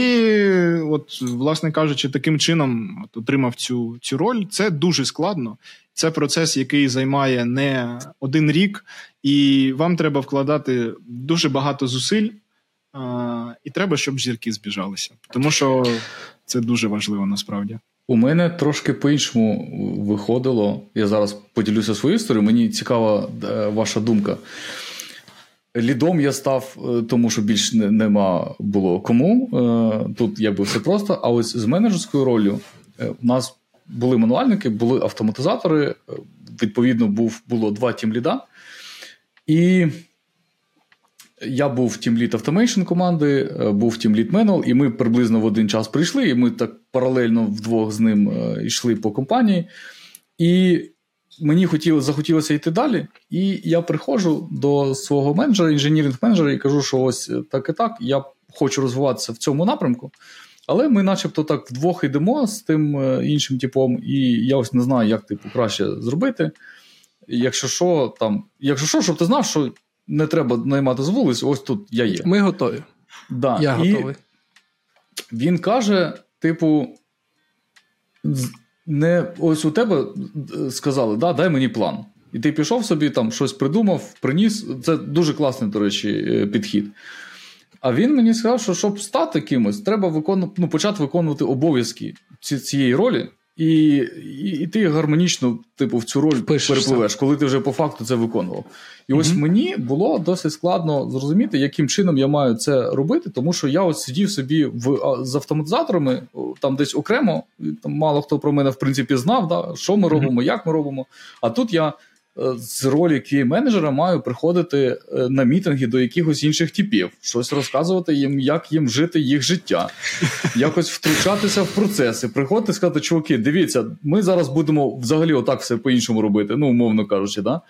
от, власне кажучи, таким чином от, отримав цю цю роль. Це дуже складно. Це процес, який займає не один рік, і вам треба вкладати дуже багато зусиль, і треба, щоб зірки збіжалися. Тому що це дуже важливо насправді. У мене трошки по-іншому виходило. Я зараз поділюся своєю історією. Мені цікава е, ваша думка. Лідом я став, е, тому що більш нема було кому. Е, тут якби все просто. А ось з менеджерською ролью е, у нас були мануальники, були автоматизатори. Відповідно, був, було два тімліда. І я був тімлід automation команди, був тімлід manual, і ми приблизно в один час прийшли, і ми так паралельно вдвох з ним йшли по компанії. І мені хотіло, захотілося йти далі, і я приходжу до свого менеджера, інженіринг-менеджера, і кажу, що ось так і так, я хочу розвиватися в цьому напрямку. Але ми, начебто, так вдвох йдемо з тим е, іншим типом, і я ось не знаю, як типу краще зробити. Якщо що, там, якщо що, щоб ти знав, що не треба наймати з вулиць, ось тут я є. Ми готові. Да. Я і готовий. Він каже: типу, не ось у тебе е, сказали, да, дай мені план. І ти пішов собі, там щось придумав, приніс. Це дуже класний, до речі, е, підхід. А він мені сказав, що щоб стати кимось, треба виконувати, ну, почати виконувати обов'язки цієї ролі. І і, і ти гармонічно, типу, в цю роль Пишешся. перепливеш, коли ти вже по факту це виконував. І mm-hmm. ось мені було досить складно зрозуміти, яким чином я маю це робити, тому що я ось сидів собі в з автоматизаторами, там десь окремо, там мало хто про мене в принципі знав, да, що ми робимо, mm-hmm. як ми робимо. А тут я з ролі qa менеджера маю приходити е, на мітинги до якихось інших типів, щось розказувати їм, як їм жити їх життя, якось втручатися в процеси, приходити і сказати, чуваки, дивіться, ми зараз будемо взагалі отак все по-іншому робити, ну, умовно кажучи, да?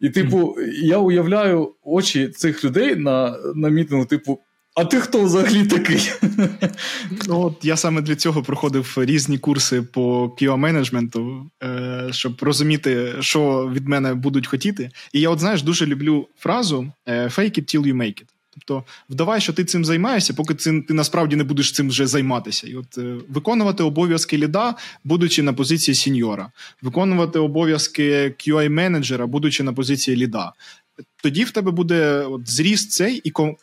І, типу, я уявляю очі цих людей на на мітингу, типу, а ти хто взагалі такий? Ну, от Я саме для цього проходив різні курси по qa менеджменту е, щоб розуміти, що від мене будуть хотіти. І я, от знаєш, дуже люблю фразу е, «fake it till you make it». Тобто, вдавай, що ти цим займаєшся, поки цим ти насправді не будеш цим вже займатися. І от е, виконувати обов'язки ліда, будучи на позиції сіньора, виконувати обов'язки qa менеджера будучи на позиції ліда. Тоді в тебе буде от, зріст цей і ну,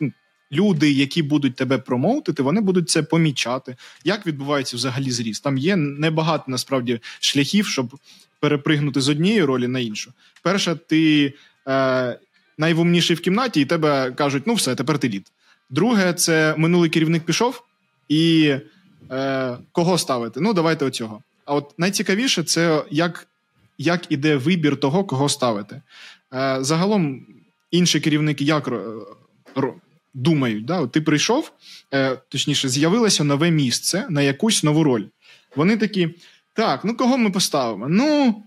люди, які будуть тебе промоутити, вони будуть це помічати. Як відбувається взагалі зріст? Там є небагато насправді шляхів, щоб перепригнути з однієї ролі на іншу. Перша, ти е, найвумніший в кімнаті, і тебе кажуть, ну все, тепер ти лід. Друге, це минулий керівник пішов, і е, кого ставити? Ну, давайте оцього. А от найцікавіше це як як іде вибір того, кого ставити. Е, Загалом інші керівники як думають. Да? От Ти прийшов, е, точніше, з'явилося нове місце на якусь нову роль. Вони такі: так, ну кого ми поставимо? Ну,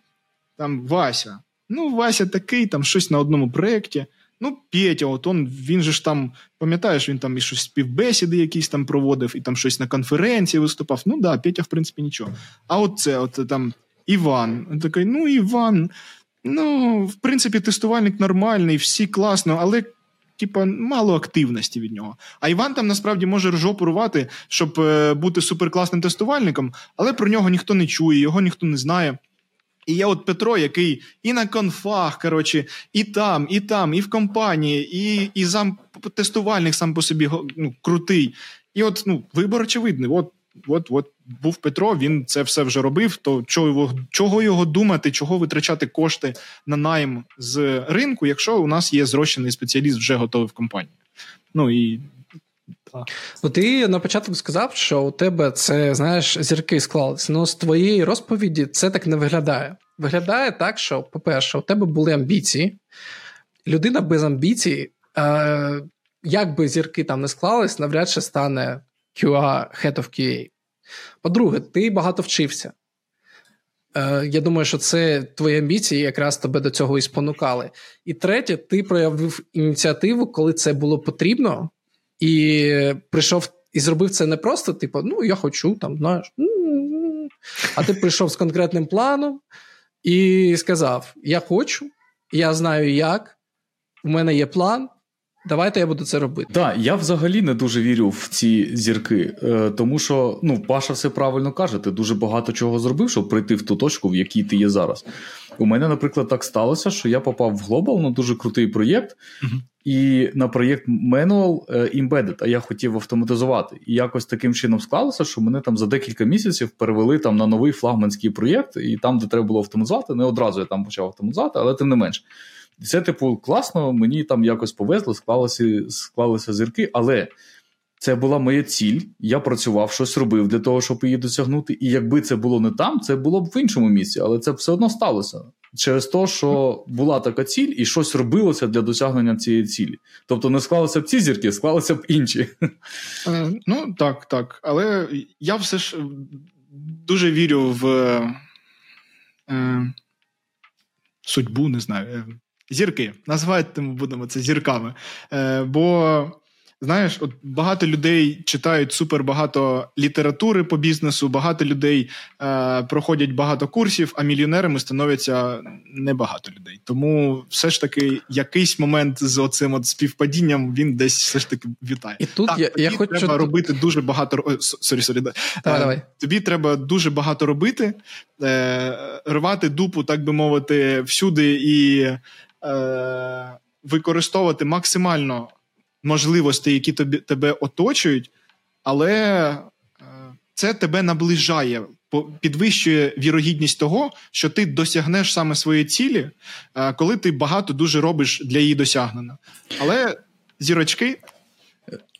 там Вася. Ну, Вася такий, там щось на одному проєкті. Ну, Петя, от он, він же ж там, пам'ятаєш, він там і щось співбесіди якісь там проводив, і там щось на конференції виступав. Ну да, Петя, в принципі, нічого. А от це, от там Іван. Він такий, ну, Іван, ну, в принципі, тестувальник нормальний, всі класно, але типа, мало активності від нього. А Іван там насправді може жопу рвати, щоб е, бути суперкласним тестувальником, але про нього ніхто не чує, його ніхто не знає. І є от Петро, який і на конфах, коротше, і там, і там, і в компанії, і і зам тестувальник сам по собі ну, крутий. І от ну, вибор очевидний. От, от, от був Петро, він це все вже робив. То чого його, чого його думати, чого витрачати кошти на найм з ринку, якщо у нас є зрощений спеціаліст вже готовий в компанії? Ну і Ну, ти на початку сказав, що у тебе це, знаєш, зірки склалися. Ну, з твоєї розповіді це так не виглядає. Виглядає так, що, по-перше, у тебе були амбіції. Людина без амбіцій, е, як би зірки там не склались, навряд чи стане QA Head of QA. По-друге, ти багато вчився. Е, Я думаю, що це твої амбіції якраз тебе до цього і спонукали. І третє, ти проявив ініціативу, коли це було потрібно, і прийшов і зробив це не просто, типу, ну, я хочу, там, знаєш. А ти прийшов з конкретним планом і сказав: Я хочу, я знаю як, у мене є план. Давайте я буду це робити. Так, я взагалі не дуже вірю в ці зірки, е, тому що ну, Паша все правильно каже, ти дуже багато чого зробив, щоб прийти в ту точку, в якій ти є зараз. У мене, наприклад, так сталося, що я попав в Global на дуже крутий проєкт, uh-huh. і на проєкт Manual Embedded, а я хотів автоматизувати. І якось таким чином склалося, що мене там за декілька місяців перевели там на новий флагманський проєкт, і там, де треба було автоматизувати, не одразу я там почав автоматизувати, але тим не Це, типу, класно, мені там якось повезло, склалися, склалися зірки, але це була моя ціль. Я працював, щось робив для того, щоб її досягнути. І якби це було не там, це було б в іншому місці, але це все одно сталося через те, що була така ціль, і щось робилося для досягнення цієї цілі. Тобто не склалися б ці зірки, склалися б інші. Е, ну так, так. Але я все ж дуже вірю в е, судьбу, не знаю. Зірки. Назвати ми будемо це зірками. Е, Бо, знаєш, от багато людей читають супер багато літератури по бізнесу, багато людей е, проходять багато курсів, а мільйонерами становляться небагато людей. Тому все ж таки якийсь момент з оцим от співпадінням він десь все ж таки вітає. І тут так, я, тобі я хочу... треба робити дуже багато sorry, sorry, давай, е, давай. Тобі треба дуже багато робити, е, рвати дупу, так би мовити, всюди і е, використовувати максимально можливості, які тобі, тебе оточують, але е, це тебе наближає, підвищує вірогідність того, що ти досягнеш саме своєї цілі, е, коли ти багато дуже робиш для її досягнення. Але зірочки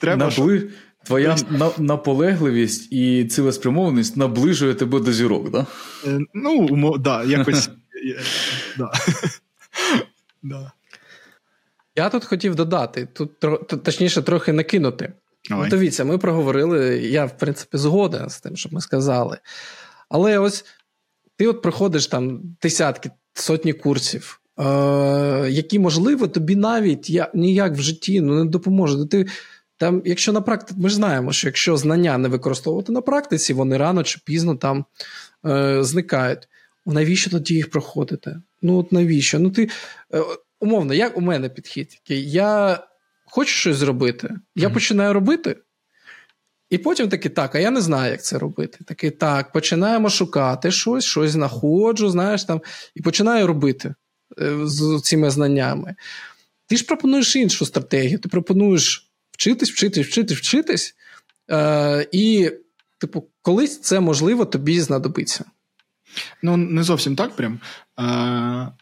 треба. Набли... Твоя наполегливість і цілеспрямованість наближує тебе до зірок, да? Е, ну, да, якось. да. Да. Я тут хотів додати, тут точніше трохи накинути. Ну, Дивіться, ми проговорили, я, в принципі, згоден з тим, що ми сказали. Але ось ти от проходиш там десятки, сотні курсів, е- які, можливо, тобі навіть я, ніяк в житті ну, не допоможуть. Ти, там, Якщо на практиці, ми ж знаємо, що якщо знання не використовувати на практиці, вони рано чи пізно там е- зникають. Навіщо тоді їх проходити? Ну от навіщо? Ну ти е, умовно, як у мене підхід? Я хочу щось зробити, я mm-hmm. починаю робити, і потім такий, так, а я не знаю, як це робити. Такий, так, починаємо шукати щось, щось знаходжу, знаєш там, і починаю робити е, з цими знаннями. Ти ж пропонуєш іншу стратегію. Ти пропонуєш вчитись, вчитись, вчитись, вчитись. Е, І, типу, колись це можливо тобі знадобиться. Ну, не зовсім так прям. Е,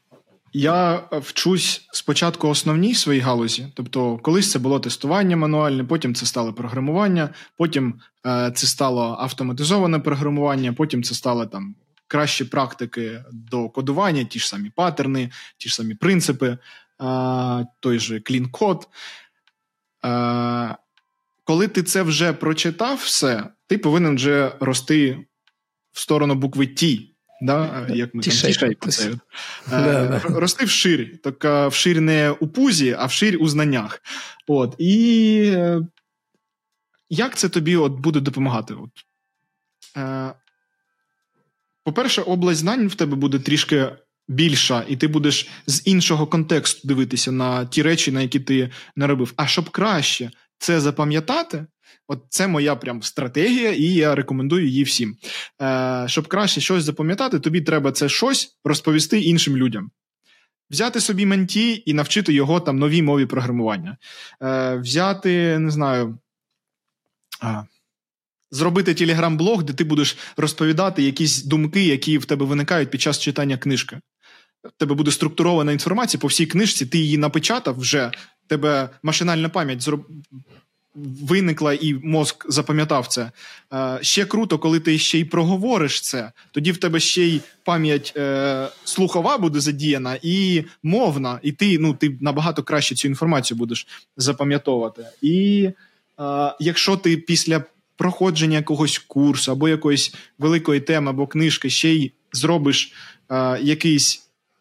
Я вчусь спочатку основній своїй галузі. Тобто, колись це було тестування мануальне, потім це стало програмування, потім е, це стало автоматизоване програмування, потім це стало там кращі практики до кодування, ті ж самі паттерни, ті ж самі принципи, е, той же clean code. Е, коли ти це вже прочитав, все, ти повинен вже рости в сторону букви Т. Да, як ми T-shape, там T-shape е, Рости вширь. Так вширь не у пузі, а вширь у знаннях. От. І е, як це тобі от буде допомагати? От? Е, По-перше, область знань в тебе буде трішки більша, і ти будеш з іншого контексту дивитися на ті речі, на які ти не робив. А щоб краще це запам'ятати, От це моя прям стратегія, і я рекомендую її всім. Е, Щоб краще щось запам'ятати, тобі треба це щось розповісти іншим людям. Взяти собі менті і навчити його там новій мові програмування. Е, Взяти, не знаю. А, зробити телеграм-блог, де ти будеш розповідати якісь думки, які в тебе виникають під час читання книжки. В тебе буде структурована інформація по всій книжці, ти її напечатав вже, тебе машинальна пам'ять зроб... виникла і мозк запам'ятав це. Е, Ще круто, коли ти ще й проговориш це, тоді в тебе ще й пам'ять е, слухова буде задіяна і мовна, і ти ну, ти набагато краще цю інформацію будеш запам'ятовувати. І е, якщо ти після проходження якогось курсу або якоїсь великої теми або книжки ще й зробиш е,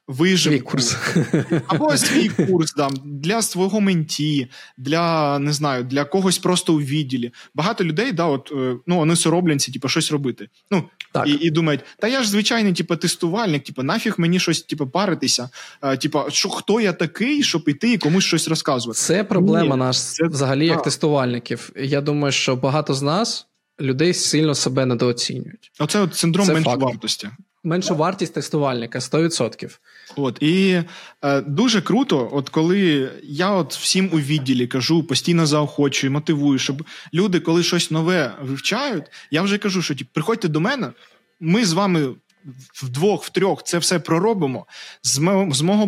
якийсь вижив курс. або свій курс там, для свого менті, для не знаю, для когось просто у відділі. Багато людей, да, от, е, ну, вони соромляться, типу, щось робити. Ну, так. І і думають, та я ж звичайний типу, тестувальник, типу, нафіг мені щось типу, паритися. А, типу, що хто я такий, щоб іти і комусь щось розказувати? Це проблема наш це... взагалі як тестувальників. Я думаю, що багато з нас людей сильно себе недооцінюють. Оце от синдром меншовартості. Меншу вартість тестувальника 100%. От і е, дуже круто, от коли я от всім у відділі кажу, постійно заохочую, мотивую, щоб люди, коли щось нове вивчають, я вже кажу, що ті, приходьте до мене, ми з вами вдвох, втрьох це все проробимо. З мого, з мого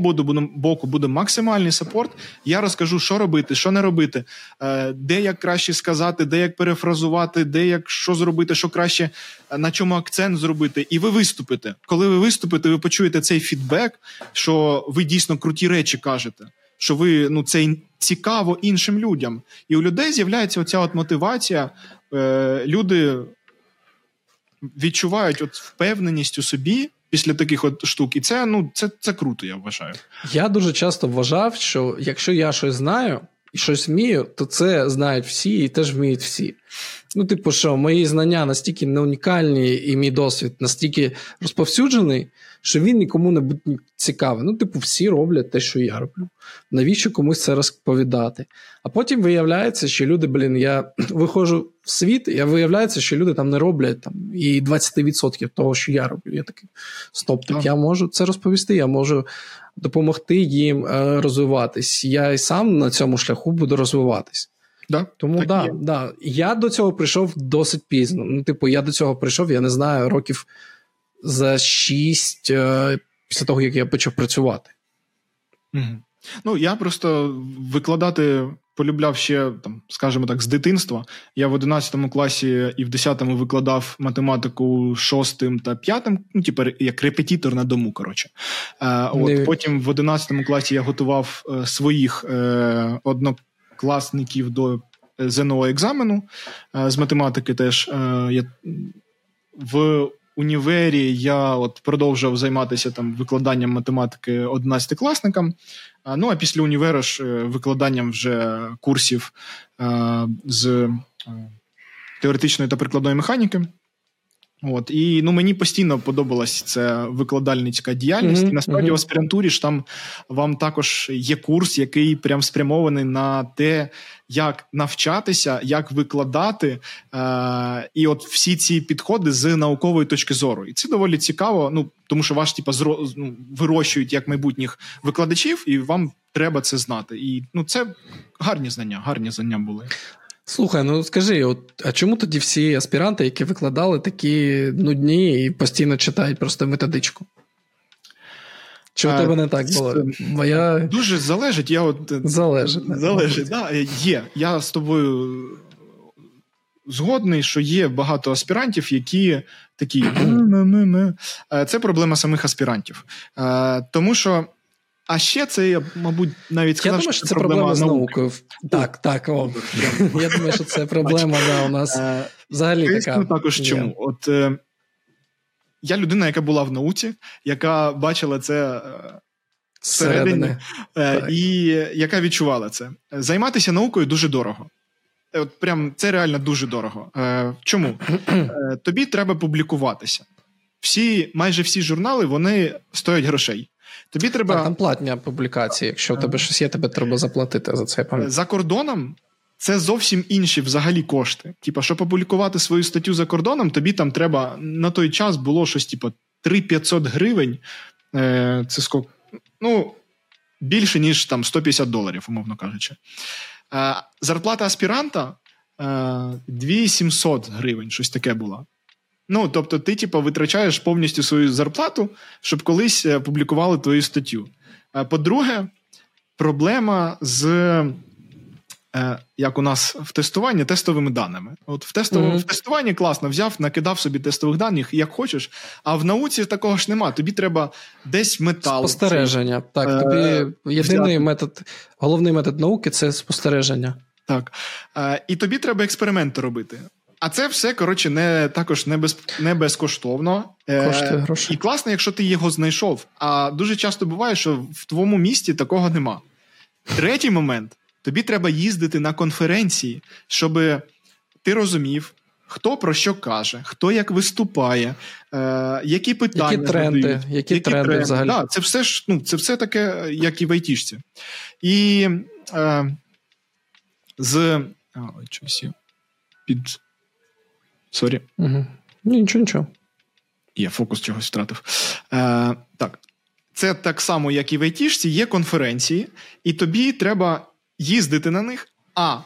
боку буде максимальний сапорт. Я розкажу, що робити, що не робити, е, де як краще сказати, де як перефразувати, де як що зробити, що краще, е, на чому акцент зробити. І ви виступите. Коли ви виступите, ви почуєте цей фідбек, що ви дійсно круті речі кажете. Що ви ну це цікаво іншим людям, і у людей з'являється оця от мотивація. Е, Люди відчувають от впевненість у собі після таких от штук, і це ну це, це круто, я вважаю. Я дуже часто вважав, що якщо я щось знаю і щось вмію, то це знають всі і теж вміють всі. Ну, типу, що мої знання настільки не унікальні, і мій досвід настільки розповсюджений, що він нікому не буде цікавий. Ну, типу, всі роблять те, що я роблю. Навіщо комусь це розповідати? А потім виявляється, що люди, блін, я виходжу світ, і виявляється, що люди там не роблять там і 20% того, що я роблю. Я такий стоп, так я можу це розповісти, я можу допомогти їм е, розвиватись. Я і сам на цьому шляху буду розвиватись. Да, Тому так да, да. Я до цього прийшов досить пізно. Ну, типу, я до цього прийшов, я не знаю, років за шість е, після того, як я почав працювати. Угу. Ну, я просто викладати полюбляв ще, там, скажімо так, з дитинства. Я в 11 класі і в 10 викладав математику шостим та п'ятим, ну, типу, як репетитор на дому. коротше. Е, от, Потім в 11 класі я готував е, своїх е, однокласників до ЗНО екзамену е, з математики теж. Е, я в універі я от продовжував займатися там викладанням математики 11-класникам. Ну а після універу ж е, викладанням вже курсів з теоретичної та прикладної механіки. От і ну мені постійно подобалась ця викладальницька діяльність. Mm-hmm. І насправді mm-hmm. в аспірантурі ж там вам також є курс, який прям спрямований на те, як навчатися, як викладати, е- і от всі ці підходи з наукової точки зору. І це доволі цікаво. Ну тому що ваш типа зро... ну, вирощують як майбутніх викладачів, і вам треба це знати. І ну це гарні знання, гарні знання були. Слухай, ну скажи, от, а чому тоді всі аспіранти, які викладали, такі нудні і постійно читають просто методичку? Чи у тебе не так було? Бо я... Дуже залежить. Я от... Залежить. Залежить, да, Є. Я з тобою згодний, що є багато аспірантів, які такі. Це проблема самих аспірантів. Тому що а ще це, я, мабуть, навіть сказав, Я думаю, що це проблема, проблема з наукою. Так, так. О. Я думаю, що це проблема да, у нас е, взагалі така. також чому. От е, я людина, яка була в науці, яка бачила це е, всередині, і яка відчувала це. Займатися наукою дуже дорого. От прям це реально дуже дорого. Чому? Тобі треба публікуватися. Всі, майже всі журнали вони стоять грошей. Тобі треба так, там платні публікації. Якщо у тебе щось є, тебе треба заплатити за це. Пам'ятаю. За кордоном це зовсім інші взагалі кошти. Типа, щоб опублікувати свою статтю за кордоном, тобі там треба на той час було щось, типу, 3-500 гривень. Е, Це сколько? Ну, більше, ніж там 150 доларів, умовно кажучи. Е, Зарплата аспіранта 2700 гривень, щось таке було. Ну, тобто, ти, типу, витрачаєш повністю свою зарплату, щоб колись е, публікували твою статтю. По-друге, проблема з. Е, як у нас в тестуванні тестовими даними. От в тестовому mm-hmm. в тестуванні класно взяв, накидав собі тестових даних, як хочеш, а в науці такого ж нема. Тобі треба десь метал. Спостереження. Так, е, тобі єдиний взяти. метод, головний метод науки це спостереження. Так. Е, і тобі треба експерименти робити. А це все, коротше, не також не без, не безкоштовно. Коштує гроші. І класно, якщо ти його знайшов. А дуже часто буває, що в твоєму місті такого нема. Третій момент. Тобі треба їздити на конференції, щоб ти розумів, хто про що каже, хто як виступає, е, які питання які тренди, задають, які, які тренди, тренди взагалі. Да, Це все ж ну, це все таке, як і в айтішці. І е, з а, щось я під. Sorry. Угу. Нічого, нічого. Я фокус чогось втратив. Е, Так. Це так само, як і в айтішці, є конференції, і тобі треба їздити на них. А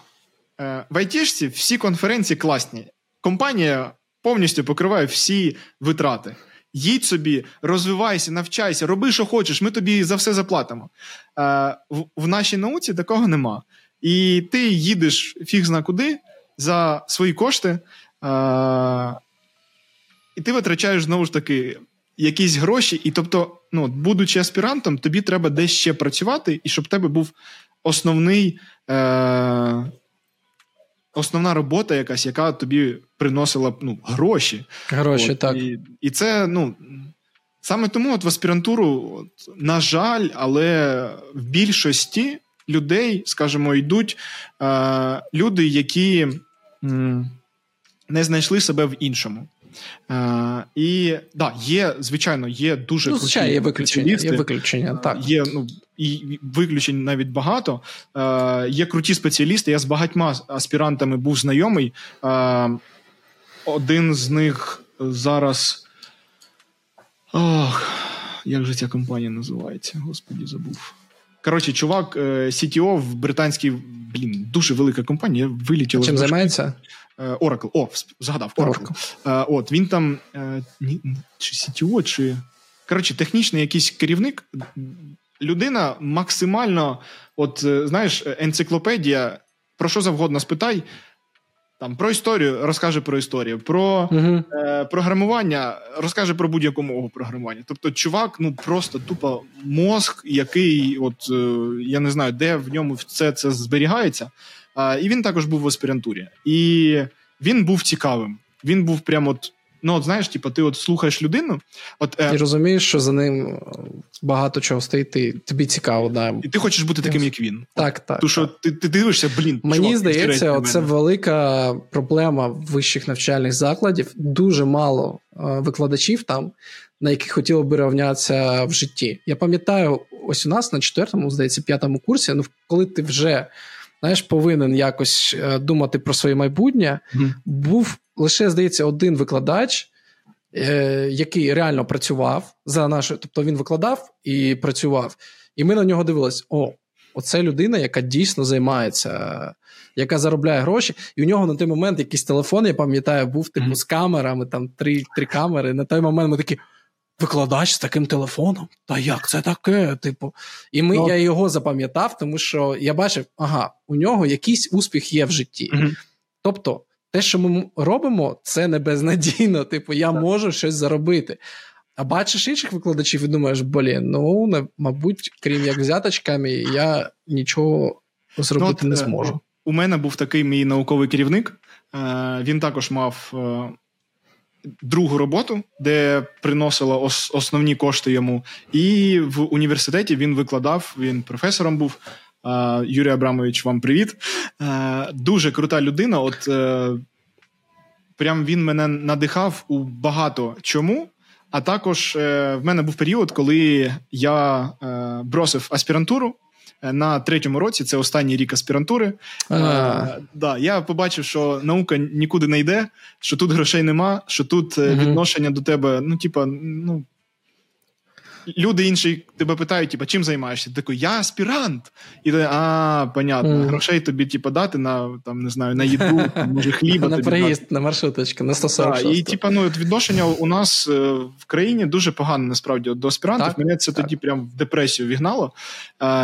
е, в айтішці всі конференції класні. Компанія повністю покриває всі витрати. Їдь собі, розвивайся, навчайся, роби, що хочеш, ми тобі за все заплатимо. Е, в, в нашій науці такого нема. І ти їдеш фіг зна куди за свої кошти, е, і ти витрачаєш знову ж таки якісь гроші. І тобто, ну, будучи аспірантом, тобі треба десь ще працювати, і щоб в тебе був основний, е, основна робота, якась, яка тобі приносила ну, гроші. Гроші, от, так. І і це, ну. Саме тому от в аспірантуру, от, на жаль, але в більшості людей, скажімо, йдуть е, люди, які м, не знайшли себе в іншому. Е, І да, є, звичайно, є дуже ну, звичайно, є виключення. Є виключення, так. Є ну, і виключень навіть багато. Е, Є круті спеціалісти. Я з багатьма аспірантами був знайомий. Е, Один з них зараз. Ох, як же ця компанія називається? Господі, забув. Коротше, чувак, е, CTO в британській, блін, дуже велика компанія. Вилітіла. Чим займається? Е, Oracle. О, згадав, Oracle. Oracle. Е, от, Він там чи CTO, чи. Коротше, технічний якийсь керівник. Людина максимально, от знаєш, енциклопедія, про що завгодно спитай, там про історію розкаже про історію, про uh е, програмування розкаже про будь-яку мову програмування. Тобто, чувак, ну просто тупо мозк, який, от е, я не знаю, де в ньому все це зберігається. Е, і він також був в аспірантурі. І він був цікавим. Він був прямо от Ну, от знаєш, типу, ти от слухаєш людину. От, е... Ти розумієш, що за ним багато чого стоїть, ти, тобі цікаво, да. І ти хочеш бути таким, як він. Так, так. Тому що ти ти дивишся, блін. Мені чувак, здається, це велика проблема вищих навчальних закладів. Дуже мало е, викладачів там, на яких хотіло би рівнятися в житті. Я пам'ятаю, ось у нас на четвертому, здається, п'ятому курсі, ну коли ти вже. Знаєш, повинен якось е, думати про своє майбутнє. Mm. Був лише, здається, один викладач, е, який реально працював за нашою, тобто він викладав і працював. І ми на нього дивилися: о, оце людина, яка дійсно займається, яка заробляє гроші. І у нього на той момент якийсь телефон, я пам'ятаю, був типу mm-hmm. з камерами, там три три камери. На той момент ми такі. Викладач з таким телефоном? Та як це таке? Типу, і ми. Ну, я його запам'ятав, тому що я бачив, ага, у нього якийсь успіх є в житті. Mm-hmm. Тобто, те, що ми робимо, це не безнадійно. Типу, я так. можу щось заробити. А бачиш інших викладачів і думаєш, блін, ну мабуть, крім як взяточками, я нічого зробити ну, от, не е, зможу. У мене був такий мій науковий керівник. Е, він також мав е, другу роботу, де приносила основні кошти йому. І в університеті він викладав, він професором був. Юрій Абрамович, вам привіт. Дуже крута людина. От е, прям він мене надихав у багато чому. А також е, в мене був період, коли я е, бросив аспірантуру. На третьому році це останній рік аспірантури. Е, да, Я побачив, що наука нікуди не йде, що тут грошей нема, що тут mm-hmm. відношення до тебе, ну, типа, ну люди інші тебе питають, типу, чим займаєшся? Ти такий, я аспірант. І ти, а, понятно, mm. грошей тобі типу, дати на там, не знаю, на їду, може, хліба. На приїзд, на маршруточку, на 146. Так, І типу, ну, відношення у нас е, в країні дуже погане, насправді, до аспірантів. Так, Мене це так. тоді прям в депресію вігнало.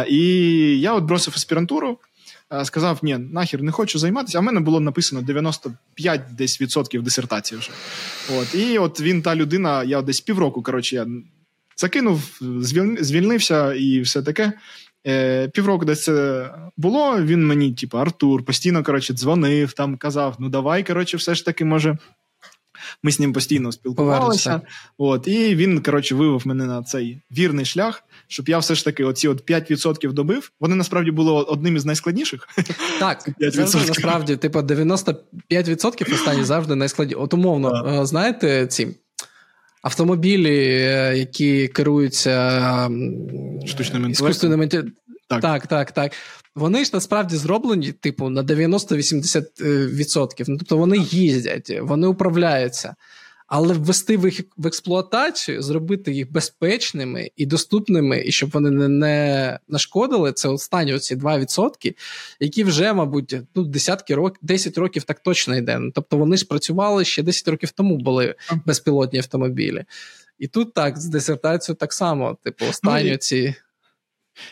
І я от бросив аспірантуру. Сказав, ні, нахер не хочу займатися. А в мене було написано 95 десь відсотків дисертації вже. От. І от він та людина, я десь півроку, коротше, я закинув, звільнився і все таке. Е, Півроку десь це було. Він мені, типу, Артур, постійно коротше, дзвонив, там казав: ну давай, коротше, все ж таки, може. Ми з ним постійно спілкувалися. От, І він, коротше, вивів мене на цей вірний шлях, щоб я все ж таки оці от 5% добив. Вони насправді були одним із найскладніших. Так, це насправді, типу, 95% останні завжди найскладніші. От умовно, знаєте, ці автомобілі, е, які керуються штучним інтелектом. Так. так, так, так. Вони ж насправді зроблені, типу, на 90-80%. Е, ну, Тобто вони їздять, вони управляються. Але ввести в їх в експлуатацію, зробити їх безпечними і доступними, і щоб вони не не нашкодили, це останні оці 2%, які вже, мабуть, ну, десятки років, 10 років так точно йде. Ну, тобто вони ж працювали ще 10 років тому були безпілотні автомобілі. І тут так, з дисертацією так само, типу, останні ну, ці.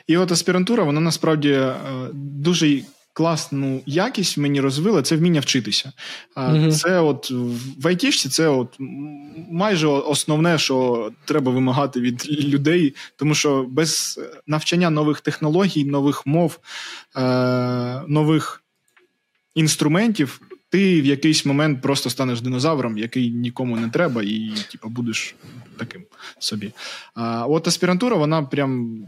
І от аспірантура, вона насправді е, дуже класну якість мені розвила, це вміння вчитися. Mm-hmm. Це от в айтішці це от майже основне, що треба вимагати від людей, тому що без навчання нових технологій, нових мов, е, нових інструментів. Ти в якийсь момент просто станеш динозавром, який нікому не треба, і типу, будеш таким собі. А от аспірантура, вона прям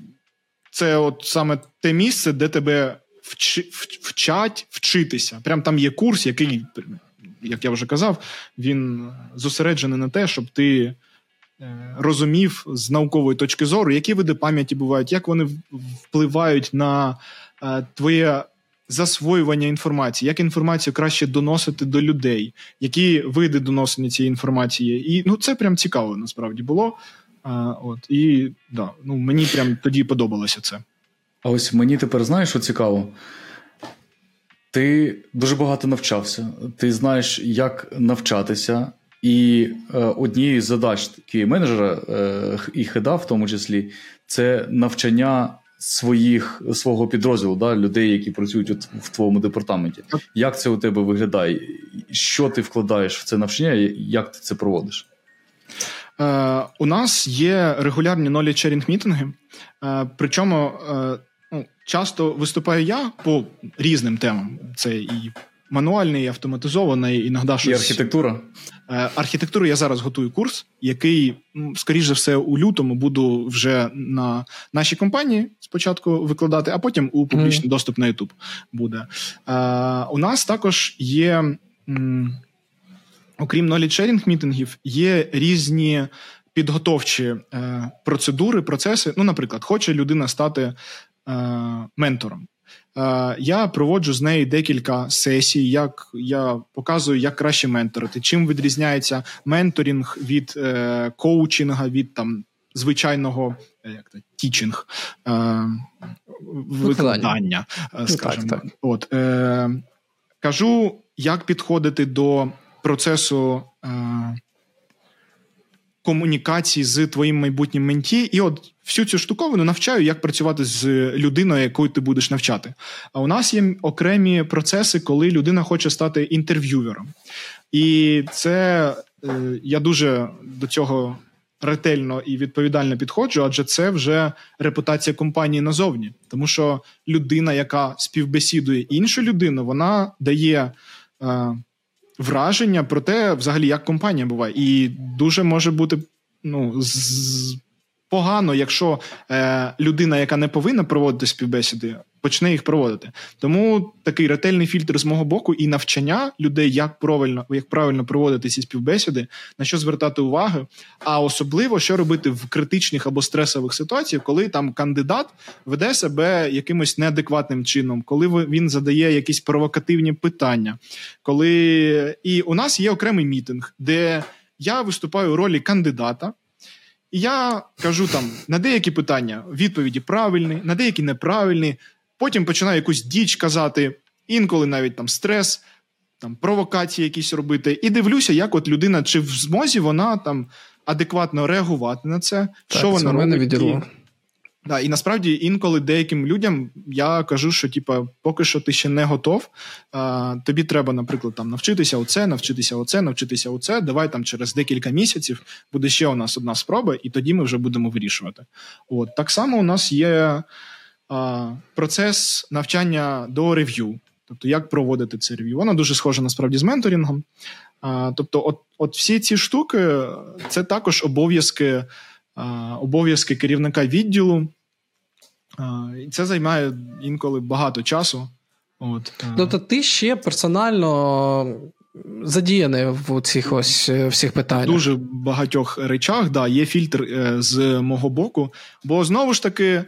це от саме те місце, де тебе вч, вчать вчитися. Прям там є курс, який, як я вже казав, він зосереджений на те, щоб ти е, розумів з наукової точки зору, які види пам'яті бувають, як вони впливають на е, твоє. Засвоювання інформації, як інформацію краще доносити до людей, які види доносення цієї інформації, і ну це прям цікаво насправді було. А, От і да, ну мені прям тоді подобалося це. А ось мені тепер знаєш, що цікаво? Ти дуже багато навчався, ти знаєш, як навчатися. І е, однією з задач QA-менеджера е, і хеда, в тому числі, це навчання своїх свого підрозділу, да, людей, які працюють от в твоєму департаменті. Як це у тебе виглядає? Що ти вкладаєш в це навчання, як ти це проводиш? Е, У нас є регулярні knowledge sharing мітинги, е, причому е, часто виступаю я по різним темам. Це і мануальний, і автоматизований, іноді щось... І архітектура. Е, архітектуру я зараз готую курс, який, скоріш за все, у лютому буду вже на нашій компанії спочатку викладати, а потім у публічний mm. доступ на YouTube буде. Е, У нас також є. Окрім knowledge-sharing мітингів, є різні підготовчі е, процедури, процеси. Ну, наприклад, хоче людина стати ментором. Е, я проводжу з нею декілька сесій, як я показую, як краще менторити, чим відрізняється менторинг від е, коучинга, від там звичайного як то, тічинг е, викладання, скажімо. Так, так. От, е, Кажу, як підходити до процесу. Е, комунікації з твоїм майбутнім менті, і от всю цю штуковину навчаю, як працювати з людиною, якою ти будеш навчати. А у нас є окремі процеси, коли людина хоче стати інтерв'ювером. І це е, я дуже до цього ретельно і відповідально підходжу, адже це вже репутація компанії назовні. Тому що людина, яка співбесідує іншу людину, вона дає. Е, враження про те, взагалі, як компанія буває, і дуже може бути ну, з... погано, якщо е, людина, яка не повинна проводити співбесіди, почне їх проводити. Тому такий ретельний фільтр з мого боку і навчання людей, як правильно як правильно проводити ці співбесіди, на що звертати увагу, а особливо що робити в критичних або стресових ситуаціях, коли там кандидат веде себе якимось неадекватним чином, коли він задає якісь провокативні питання. Коли і у нас є окремий мітинг, де я виступаю у ролі кандидата. І я кажу там на деякі питання відповіді правильні, на деякі неправильні. Потім починаю якусь діч казати, інколи навіть там стрес, там провокації якісь робити. І дивлюся, як от людина чи в змозі вона там адекватно реагувати на це, так, що вона мене робить. відірвало. Да, і насправді інколи деяким людям я кажу, що типа, поки що ти ще не готов. А, тобі треба, наприклад, там навчитися оце, навчитися оце, навчитися оце. Давай там через декілька місяців буде ще у нас одна спроба, і тоді ми вже будемо вирішувати. От так само у нас є а, процес навчання до рев'ю. Тобто, як проводити це рев'ю. Воно дуже схоже насправді з менторингом. А, Тобто, от, от всі ці штуки це також обов'язки. Обов'язки керівника відділу, і це займає інколи багато часу. От. Тобто ти ще персонально задіяний в цих ось е, всіх питаннях? дуже багатьох речах, да, є фільтр е, з мого боку. Бо знову ж таки,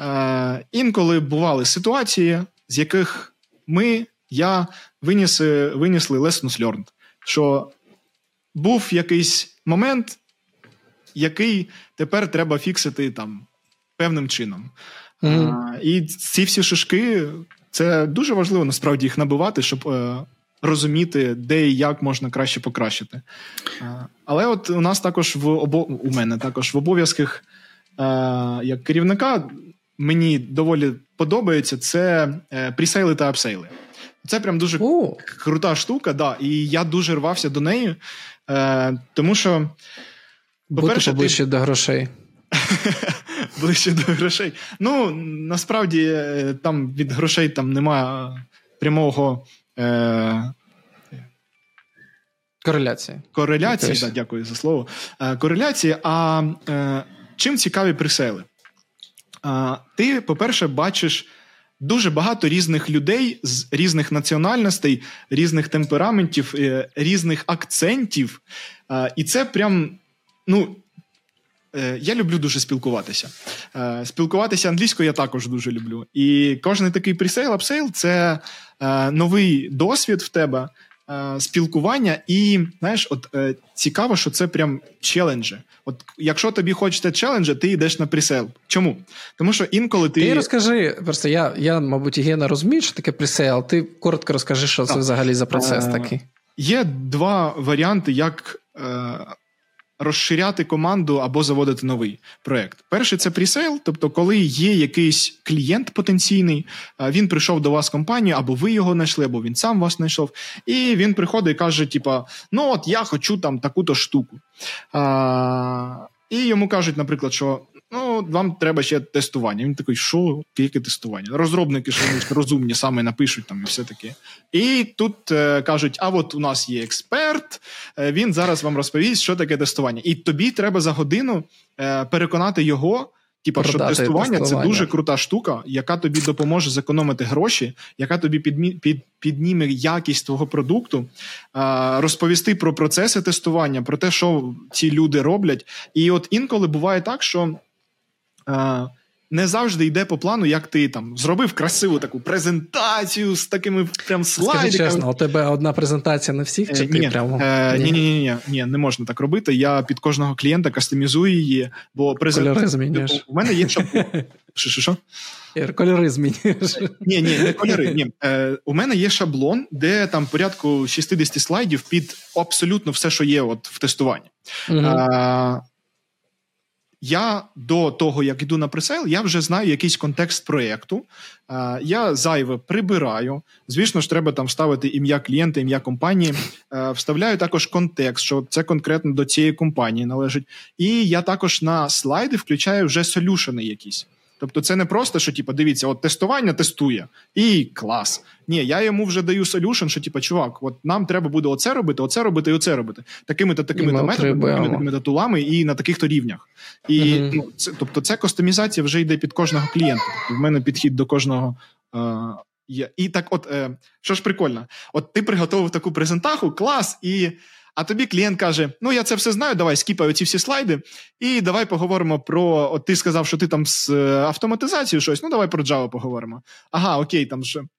е, інколи бували ситуації, з яких ми, я винісли, винесли lessons learned, що був якийсь момент, який тепер треба фіксити там певним чином. Mm-hmm. А, І ці всі шишки, це дуже важливо насправді їх набивати, щоб е, розуміти, де і як можна краще покращити. А, але от у нас також в обо... у мене також в обов'язках е, як керівника мені доволі подобається це е, пресейли та апсейли. Це прям дуже oh. крута штука, да, і я дуже рвався до неї, е, тому що. Бути поближче ти... до грошей. ближче до грошей. Ну, насправді, е, там від грошей там немає прямого. Е... Кореляції. Кореляції, да, дякую за слово. Е, кореляції. А е, чим цікаві пресейли? Е, ти, по-перше, бачиш дуже багато різних людей з різних національностей, різних темпераментів, е, різних акцентів. Е, і це прям. Ну, я люблю дуже спілкуватися. Е, спілкуватися англійською я також дуже люблю. І кожен такий presale, upsale це е, новий досвід в тебе, спілкування, і знаєш, от цікаво, що це прям challenge'і. От якщо тобі хочеться challenge'і, ти йдеш на presale. Чому? Тому що інколи ти. Ти розкажи, просто я, я мабуть, є не розумію, що таке presale. Ти коротко розкажи, що це взагалі за процес такий. Є два варіанти, як розширяти команду або заводити новий проект. Перший це presale, тобто, коли є якийсь клієнт потенційний, він прийшов до вас в компанію, або ви його знайшли, або він сам вас знайшов, і він приходить і каже: типа, ну от я хочу там таку-то штуку. А, І йому кажуть, наприклад, що Ну, вам треба ще тестування. Він такий, що яке тестування? Розробники що розумні саме напишуть там і все таке. І тут е, кажуть: а от у нас є експерт, е, він зараз вам розповість, що таке тестування. І тобі треба за годину е, переконати його. Типа, що тестування, тестування це дуже крута штука, яка тобі допоможе зекономити гроші, яка тобі підмі, під, підніме якість твого продукту, а, розповісти про процеси тестування, про те, що ці люди роблять. І от інколи буває так, що не завжди йде по плану, як ти там зробив красиву таку презентацію з такими прям слайдиками. Скажи чесно, у тебе одна презентація на всіх, чи е, ти ні, прямо? Е, ні, ні, ні, ні, ні, не можна так робити. Я під кожного клієнта кастомізую її, бо презентація. У мене є шаблон. Що, що, що? Кольори змінюєш. Ні, ні, не кольори. Ні. Е, У мене є шаблон, де там порядку 60 слайдів під абсолютно все, що є от в тестуванні. Угу. Е, я до того, як йду на presale, я вже знаю якийсь контекст проєкту. Я зайве прибираю. Звісно ж, треба там вставити ім'я клієнта, ім'я компанії. Вставляю також контекст, що це конкретно до цієї компанії належить. І я також на слайди включаю вже solution 'и якісь. Тобто, це не просто, що типу, дивіться, от тестування тестує, і клас. Ні, я йому вже даю солюшн, що типу, чувак, от нам треба буде оце робити, оце робити і оце робити. Такими-то такими то методами, такими такими тулами і на таких то рівнях. І uh ну, це, тобто, це кастомізація вже йде під кожного клієнта. Тобто, в мене підхід до кожного. Е, є. І так, от е, що ж прикольно, от ти приготував таку презентаху, клас, і а тобі клієнт каже: Ну, я це все знаю, давай скіпай оці всі слайди, і давай поговоримо про. От ти сказав, що ти там з е, автоматизацією щось. Ну, давай про Java поговоримо. Ага, окей, там що.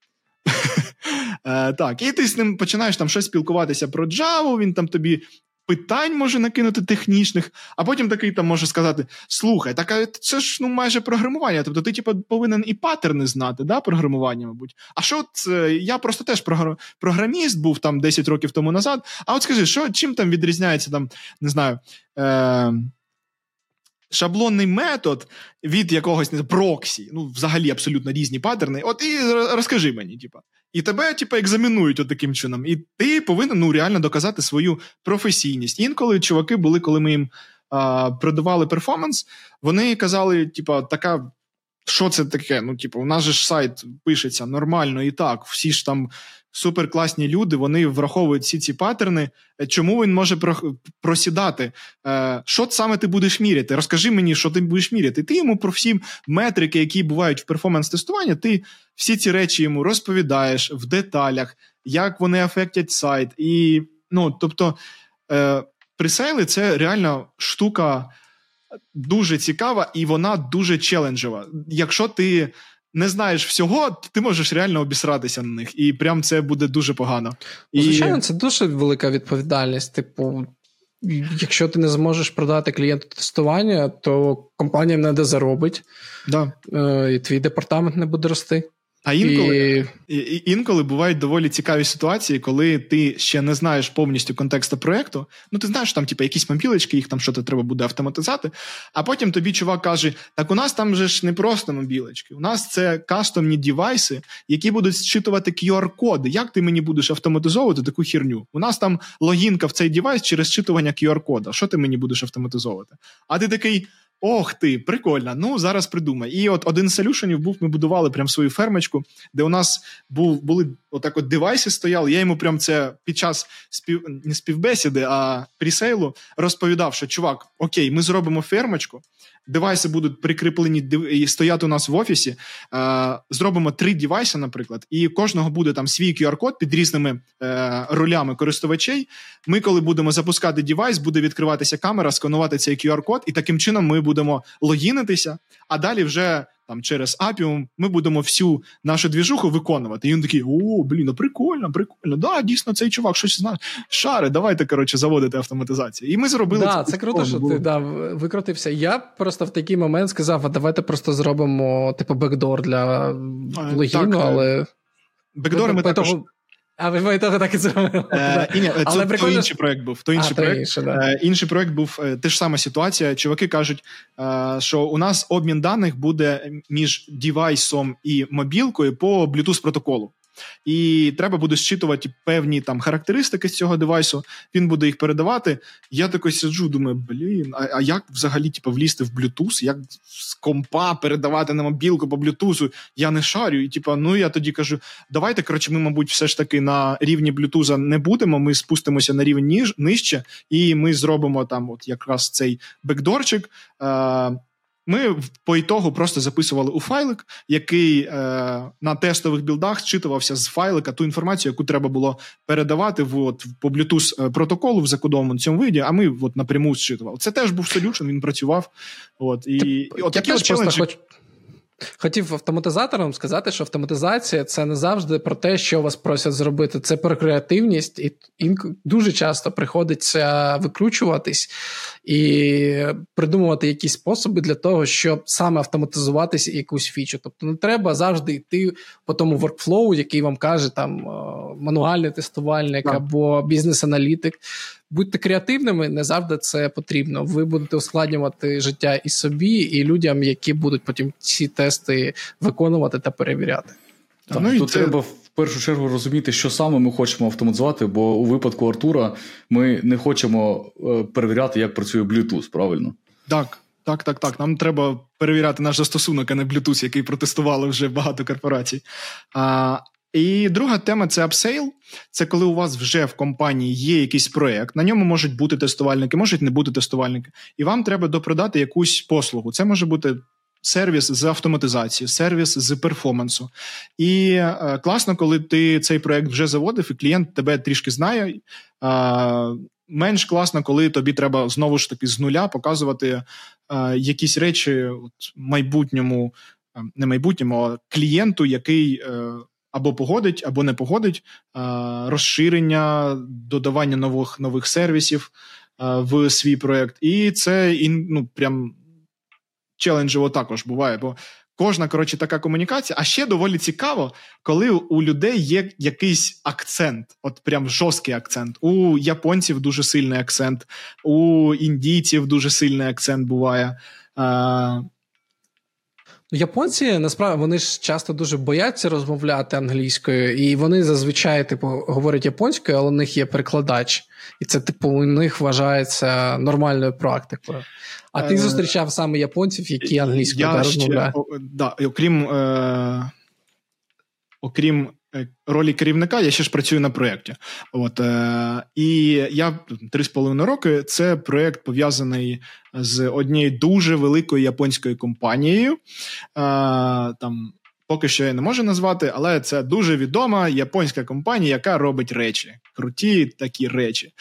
Е, так, і ти з ним починаєш там щось спілкуватися про Java, він там тобі питань може накинути технічних, а потім такий там може сказати: слухай, так а це ж ну майже програмування. Тобто, ти типу, повинен і паттерни знати, да, програмування, мабуть. А що це? Я просто теж програміст був там 10 років тому назад. А от скажи, що чим там відрізняється там, не знаю. Е- шаблонний метод від якогось не проксі, ну, взагалі абсолютно різні паттерни. От і розкажи мені, типа. І тебе, типу, екзаменують от таким чином. І ти повинен ну, реально доказати свою професійність. Інколи чуваки були, коли ми їм а, продавали перформанс, вони казали, типа, така. Що це таке? Ну, типу, у нас же ж сайт пишеться нормально і так. Всі ж там суперкласні люди, вони враховують всі ці паттерни. Е, чому він може просідати? Е, що саме ти будеш міряти? Розкажи мені, що ти будеш міряти. Ти йому про всі метрики, які бувають в перформанс-тестуванні, ти всі ці речі йому розповідаєш в деталях, як вони афектять сайт. І, ну, тобто, е, пресейли це реально штука. Дуже цікава, і вона дуже челенджова. Якщо ти не знаєш всього, ти можеш реально обісратися на них, і прям це буде дуже погано. І... Звичайно, це дуже велика відповідальність. Типу, якщо ти не зможеш продати клієнту тестування, то компанія не де заробить, да. Е, і твій департамент не буде рости. А інколи і... інколи бувають доволі цікаві ситуації, коли ти ще не знаєш повністю контексту проєкту. Ну, ти знаєш, там, типу, якісь мобілочки, їх там щось треба буде автоматизати. А потім тобі чувак каже: так у нас там же ж не просто мобілочки, у нас це кастомні девайси, які будуть зчитувати QR-коди. Як ти мені будеш автоматизовувати таку херню? У нас там логінка в цей девайс через зчитування QR-кода. Що ти мені будеш автоматизовувати? А ти такий. Ох ти, прикольно. Ну зараз придумай. І от один з солюшенів був: ми будували прям свою фермочку, де у нас був були отак от девайси стояли. Я йому прям це під час спів не співбесіди, а прісейлу розповідав, що чувак, окей, ми зробимо фермочку девайси будуть прикріплені і стояти у нас в офісі. Е, зробимо три девайси, наприклад, і кожного буде там свій QR-код під різними е, ролями користувачей. Ми, коли будемо запускати девайс, буде відкриватися камера, сканувати цей QR-код, і таким чином ми будемо логінитися, а далі вже там через Appium ми будемо всю нашу двіжуху виконувати. І він такий: о, блін, ну прикольно, прикольно. Да, дійсно, цей чувак щось знає. Шари, давайте коротше заводити автоматизацію. І ми зробили да, це. Це круто, що було. ти да, викрутився. Я просто в такий момент сказав: а давайте просто зробимо типу бекдор для логіну, але. Бекдори ми також... Того... А ви того так і зробили. Е, і, ні, Але прикольно... то інший проект був. То інший а, проект. Інше, да. е, інший проект був е, те ж сама ситуація. Чуваки кажуть, е, що у нас обмін даних буде між девайсом і мобілкою по Bluetooth протоколу і треба буде зчитувати певні там характеристики з цього девайсу. Він буде їх передавати. Я такий сиджу, думаю, блін, а, а як взагалі типу, влізти в Bluetooth, як з компа передавати на мобілку по Bluetooth? Я не шарю. І типу, ну я тоді кажу: давайте, коротше, ми, мабуть, все ж таки на рівні Bluetooth не будемо. Ми спустимося на рівень ніж, нижче, і ми зробимо там, от якраз цей бекдорчик. Е- ми по ітогу просто записували у файлик, який е, на тестових білдах зчитувався з файлика ту інформацію, яку треба було передавати в, от, по Bluetooth е, протоколу в закодованому цьому виді, а ми от напряму зчитували. Це теж був солюшн, він працював. От, І, і от такі от челенджі... Хоч... Хотів автоматизаторам сказати, що автоматизація це не завжди про те, що вас просять зробити. Це про креативність, і дуже часто приходиться викручуватись і придумувати якісь способи для того, щоб саме автоматизуватися якусь фічу. Тобто не треба завжди йти по тому воркфлоу, який вам каже там мануальний тестувальник yeah. або бізнес-аналітик. Будьте креативними, не завжди це потрібно. Ви будете ускладнювати життя і собі, і людям, які будуть потім ці тести виконувати та перевіряти. Так, ну, Тут це... треба в першу чергу розуміти, що саме ми хочемо автоматизувати, бо у випадку Артура ми не хочемо е, перевіряти, як працює Bluetooth, правильно? Так. Так, так, так. Нам треба перевіряти наш застосунок, а не Bluetooth, який протестували вже багато корпорацій. А, І друга тема це upsale. Це коли у вас вже в компанії є якийсь проект, на ньому можуть бути тестувальники, можуть не бути тестувальники, і вам треба допродати якусь послугу. Це може бути сервіс з автоматизації, сервіс з перформансу. І е, класно, коли ти цей проект вже заводив, і клієнт тебе трішки знає. Е, менш класно, коли тобі треба знову ж таки з нуля показувати е, якісь речі от, майбутньому, е, не майбутньому, а клієнту, який. Е, або погодить, або не погодить розширення, додавання нових нових сервісів в свій проект. І це ну, прям челенджево також буває. Бо Кожна коротше така комунікація. А ще доволі цікаво, коли у людей є якийсь акцент, от прям жорсткий акцент. У японців дуже сильний акцент, у індійців дуже сильний акцент буває. Ну, японці насправді вони ж часто дуже бояться розмовляти англійською, і вони зазвичай типу говорять японською, але у них є перекладач, і це типу у них вважається нормальною практикою. А ти е, зустрічав саме японців, які англійською Я розмовляють? Да, окрім е, окрім ролі керівника, я ще ж працюю на проєкті. От, е, І я три з половиною роки це проєкт пов'язаний з однією дуже великою японською компанією. Е, там Поки що я не можу назвати, але це дуже відома японська компанія, яка робить речі, круті такі речі.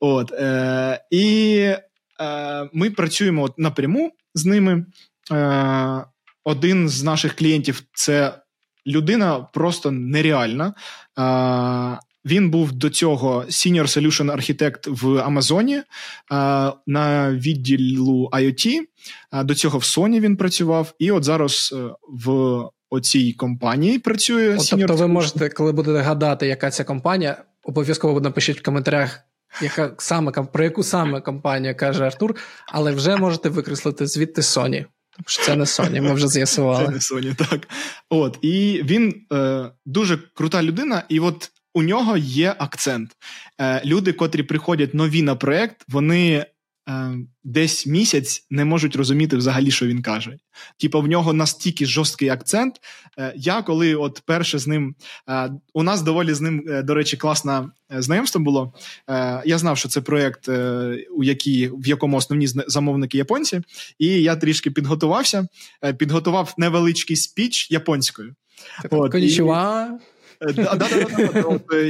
От, е, І Е, ми працюємо от напряму з ними. Е, один з наших клієнтів це людина просто нереальна. Е, він був до цього Senior Solution Architect в Амазоні на відділу IoT. До цього в Sony він працював, і от зараз в оцій компанії працює. От, Тобто, ви можете, коли будете гадати, яка ця компанія, обов'язково напишіть в коментарях яка саме про яку саме компанію каже Артур, але вже можете викреслити звідти Sony. Тому що це не Sony, ми вже з'ясували. Це не Sony, так. От, І він е, дуже крута людина, і от у нього є акцент. Е, Люди, котрі приходять нові на проект, вони десь місяць не можуть розуміти взагалі, що він каже. Типу, в нього настільки жорсткий акцент. Е, я коли от перше з ним е, у нас доволі з ним, до речі, класне знайомство було. Я знав, що це проєкт, у якій, в якому основні замовники японці, і я трішки підготувався, підготував невеличкий спіч японською. Конічува.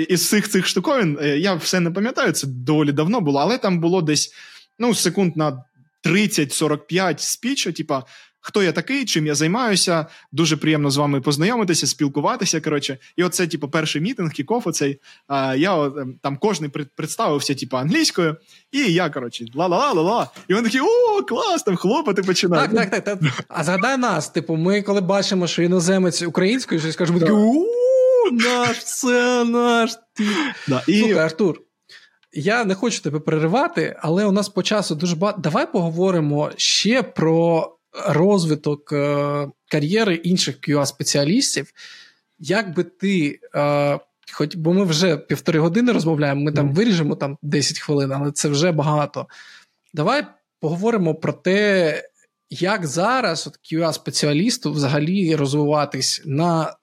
Із всіх цих штуковин я все не пам'ятаю, це доволі давно було, але там було десь ну, секунд на 30-45 спічу, типа. Хто я такий, чим я займаюся? Дуже приємно з вами познайомитися, спілкуватися. Коротше, і оце, типу, перший мітинг, кікоф оцей. А, Я ем, там кожний представився, типу, англійською, і я, коротше, ла-ла-ла-ла-ла. І вони такі, о, клас, там хлопати починають. Так, так, так. так. А згадай нас, типу, ми коли бачимо, що іноземець українською щось каже, ми такі, о, наш, це наш. Да, і... Слухай, Артур. Я не хочу тебе переривати, але у нас по часу дуже багато. Давай поговоримо ще про розвиток е, кар'єри інших QA-спеціалістів. Як би ти, е, хоч бо ми вже півтори години розмовляємо, ми там виріжемо там 10 хвилин, але це вже багато. Давай поговоримо про те, як зараз от QA-спеціалісту взагалі розвиватись на.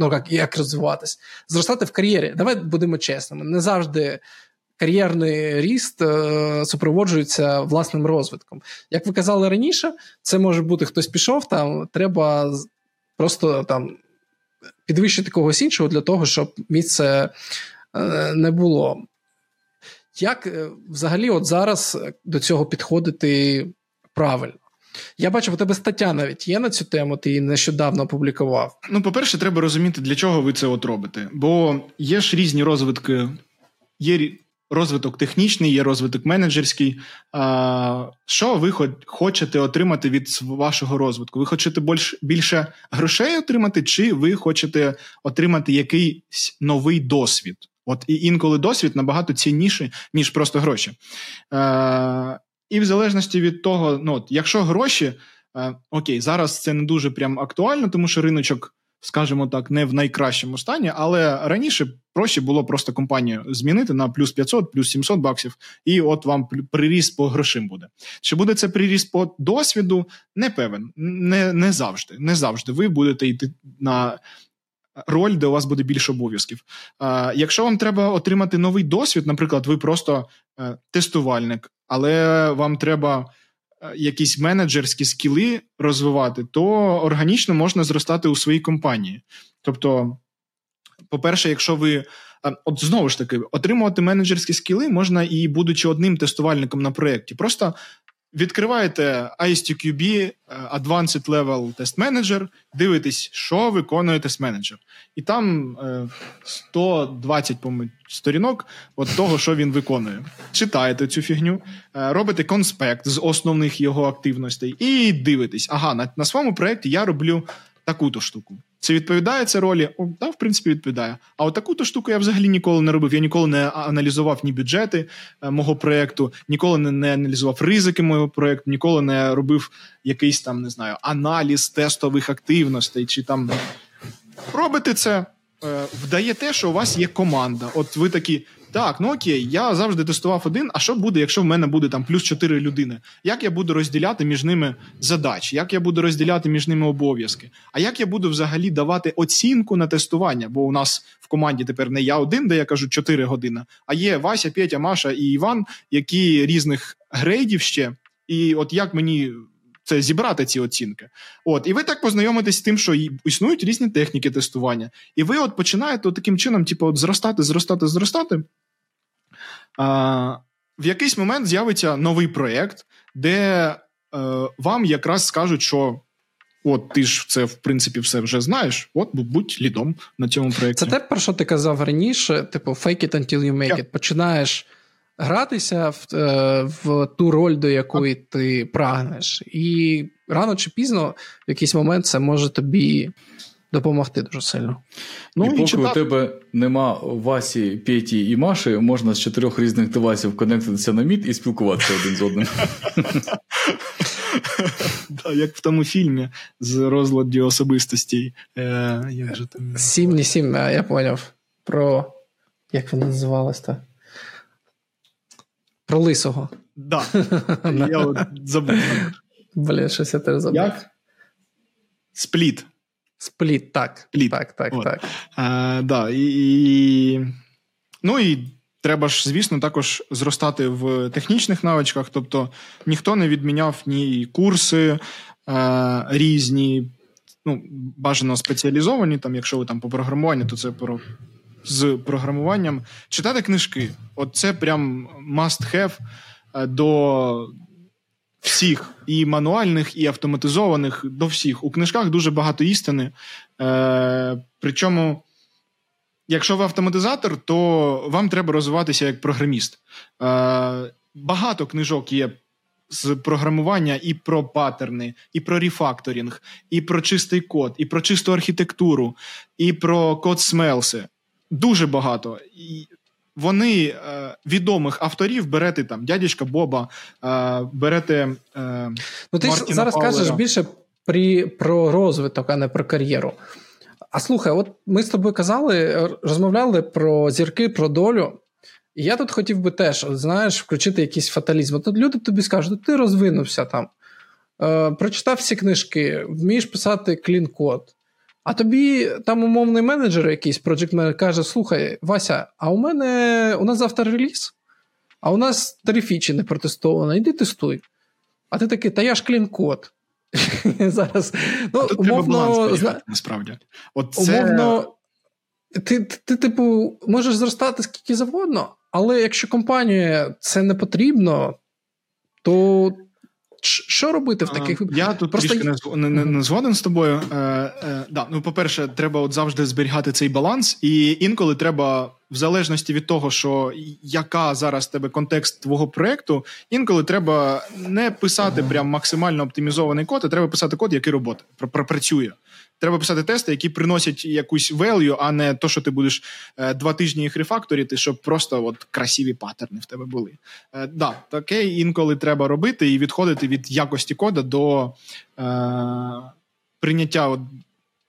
Ну, як як розвиватись, зростати в кар'єрі. Давай будемо чесними. Не завжди кар'єрний ріст е, супроводжується власним розвитком. Як ви казали раніше, це може бути хтось пішов, там треба просто там підвищити когось іншого для того, щоб місце е, не було. Як е, взагалі от зараз до цього підходити правильно? Я бачу, у тебе стаття навіть є на цю тему, ти її нещодавно опублікував. Ну, по-перше, треба розуміти, для чого ви це от робите. Бо є ж різні розвитки, є розвиток технічний, є розвиток менеджерський. Що ви хочете отримати від вашого розвитку? Ви хочете більше грошей отримати, чи ви хочете отримати якийсь новий досвід? От і інколи досвід набагато цінніший, ніж просто гроші. І в залежності від того, ну, от, якщо гроші, окей, зараз це не дуже прям актуально, тому що риночок скажімо так, не в найкращому стані, але раніше проще було просто компанію змінити на плюс 500, плюс 700 баксів, і от вам приріст по грошим буде. Чи буде це приріст по досвіду? Не певен, не, не завжди. Не завжди ви будете йти на. Роль, де у вас буде більше обов'язків. А, Якщо вам треба отримати новий досвід, наприклад, ви просто е, тестувальник, але вам треба якісь менеджерські скіли розвивати, то органічно можна зростати у своїй компанії. Тобто, по-перше, якщо ви. Е, от знову ж таки, отримувати менеджерські скіли можна і будучи одним тестувальником на проєкті. Просто Відкриваєте ISTQB е, Advanced Level Test Manager, дивитесь, що виконує тест менеджер. І там 120 е, сторінок от того, що він виконує. Читаєте цю фігню, е, робите конспект з основних його активностей і дивитесь, ага, на, на своєму проєкті я роблю таку-то штуку. Це відповідає ця ролі? О, да, в принципі, відповідає. А от таку-то штуку я взагалі ніколи не робив. Я ніколи не аналізував ні бюджети е, мого проєкту, ніколи не, аналізував ризики мого проєкту, ніколи не робив якийсь там, не знаю, аналіз тестових активностей. Чи там робите це, е, вдаєте, що у вас є команда. От ви такі, так, ну окей, я завжди тестував один. А що буде, якщо в мене буде там плюс 4 людини? Як я буду розділяти між ними задачі? Як я буду розділяти між ними обов'язки? А як я буду взагалі давати оцінку на тестування? Бо у нас в команді тепер не я один, де я кажу 4 години, а є Вася, Петя, Маша і Іван, які різних грейдів ще. І от як мені. Це зібрати ці оцінки. От, і ви так познайомитесь з тим, що існують різні техніки тестування, і ви от починаєте от таким чином, типу, от зростати, зростати, зростати в якийсь момент з'явиться новий проєкт, де е, вам якраз скажуть, що. От ти ж це в принципі все вже знаєш. От будь лідом на цьому проєкті. Це те, про що ти казав раніше: типу, fake it until you make yeah. it. Починаєш гратися в е, в ту роль, до якої ти прагнеш. І рано чи пізно в якийсь момент це може тобі допомогти дуже сильно. Ну, І, і поки читати... у тебе нема Васі, Петі і Маші, можна з чотирьох різних девайсів конектитися на мід і спілкуватися один з одним. Як в тому фільмі з розладдю особистостей. Е, сім, не сім, я поняв. Про. Як воно називалось то Про лисого. Да. Я от забув. Блін, щось я теж забув. Як? Спліт. Спліт, так. Спліт. Так, так, От. так. А, да, і, і... Ну і треба ж, звісно, також зростати в технічних навичках. Тобто ніхто не відміняв ні курси а, різні, ну, бажано спеціалізовані. Там, Якщо ви там по програмуванню, то це про. З програмуванням читати книжки. От це прям must have до всіх, і мануальних, і автоматизованих до всіх. У книжках дуже багато істини. Е, Причому, якщо ви автоматизатор, то вам треба розвиватися як програміст. Е, Багато книжок є. З програмування і про паттерни, і про рефакторинг, і про чистий код, і про чисту архітектуру, і про код смелси. Дуже багато. І вони е, відомих авторів берете там дядечка Боба, е, берете. Е, ну ти Мартіна зараз Пауера. кажеш більше при, про розвиток, а не про кар'єру. А слухай, от ми з тобою казали, розмовляли про зірки, про долю. І я тут хотів би теж, знаєш, включити якийсь фаталізм. Тут люди тобі скажуть, ти розвинувся там, е, прочитав всі книжки, вмієш писати clean code. А тобі там умовний менеджер, якийсь project manager каже: Слухай, Вася, а у мене у нас завтра реліз, а у нас три фічі не протестовано, іди тестуй. А ти такий, та я ж clean code. Зараз, ну, тут умовно, зна... насправді. От це... Умовно, ти, ти, ти, типу, можеш зростати скільки завгодно, але якщо компанії це не потрібно, то що робити в таких випадках? Я тут Просто... трішки не, не, не згоден з тобою. Е, е, да, ну, По-перше, треба от завжди зберігати цей баланс, і інколи треба, в залежності від того, що яка зараз тебе контекст твого проекту, інколи треба не писати прям максимально оптимізований код, а треба писати код, який роботи, пропрацює. Треба писати тести, які приносять якусь value, а не то, що ти будеш е, два тижні їх рефакторити, щоб просто от красиві паттерни в тебе були. Е, да, таке інколи треба робити і відходити від якості кода до е, прийняття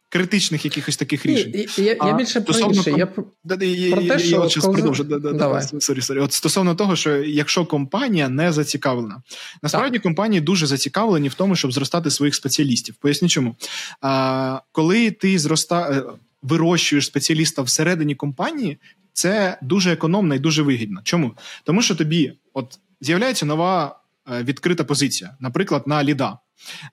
критичних якихось таких рішень. І, і, я, я більше про інше. Я про те, що... Я, продовжу. Давай. Sorry, sorry. От Стосовно того, що якщо компанія не зацікавлена. Насправді так. компанії дуже зацікавлені в тому, щоб зростати своїх спеціалістів. Поясню чому. А, Коли ти зроста... Е, вирощуєш спеціаліста всередині компанії, це дуже економно і дуже вигідно. Чому? Тому що тобі от з'являється нова відкрита позиція, наприклад, на ліда.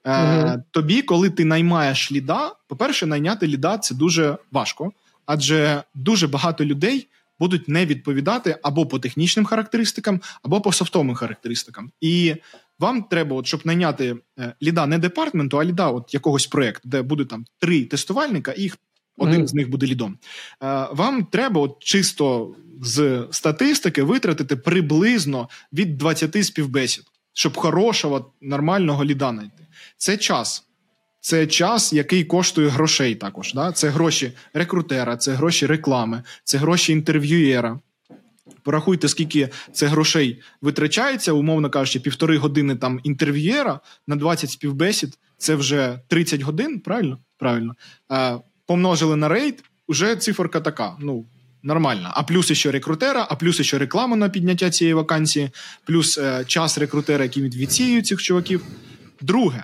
Е, Тобі, коли ти наймаєш ліда, по-перше, найняти ліда це дуже важко, адже дуже багато людей будуть не відповідати або по технічним характеристикам, або по софтовим характеристикам. І Вам треба, от, щоб найняти е, ліда не департменту, а ліда от якогось проєкту, де буде там три тестувальника, і один mm. з них буде лідом. Е, вам треба от чисто з статистики витратити приблизно від 20 співбесід, щоб хорошого, нормального ліда знайти. Це час. Це час, який коштує грошей також. Да? Це гроші рекрутера, це гроші реклами, це гроші інтерв'юєра. Порахуйте, скільки це грошей витрачається, умовно кажучи, півтори години там інтерв'єра на 20 співбесід. Це вже 30 годин, правильно? Правильно. Е, помножили на рейд, вже циферка така. Ну, нормальна. А плюс ще рекрутера, а плюс ще реклама на підняття цієї вакансії, плюс е, час рекрутера, який відсіює цих чуваків. Друге,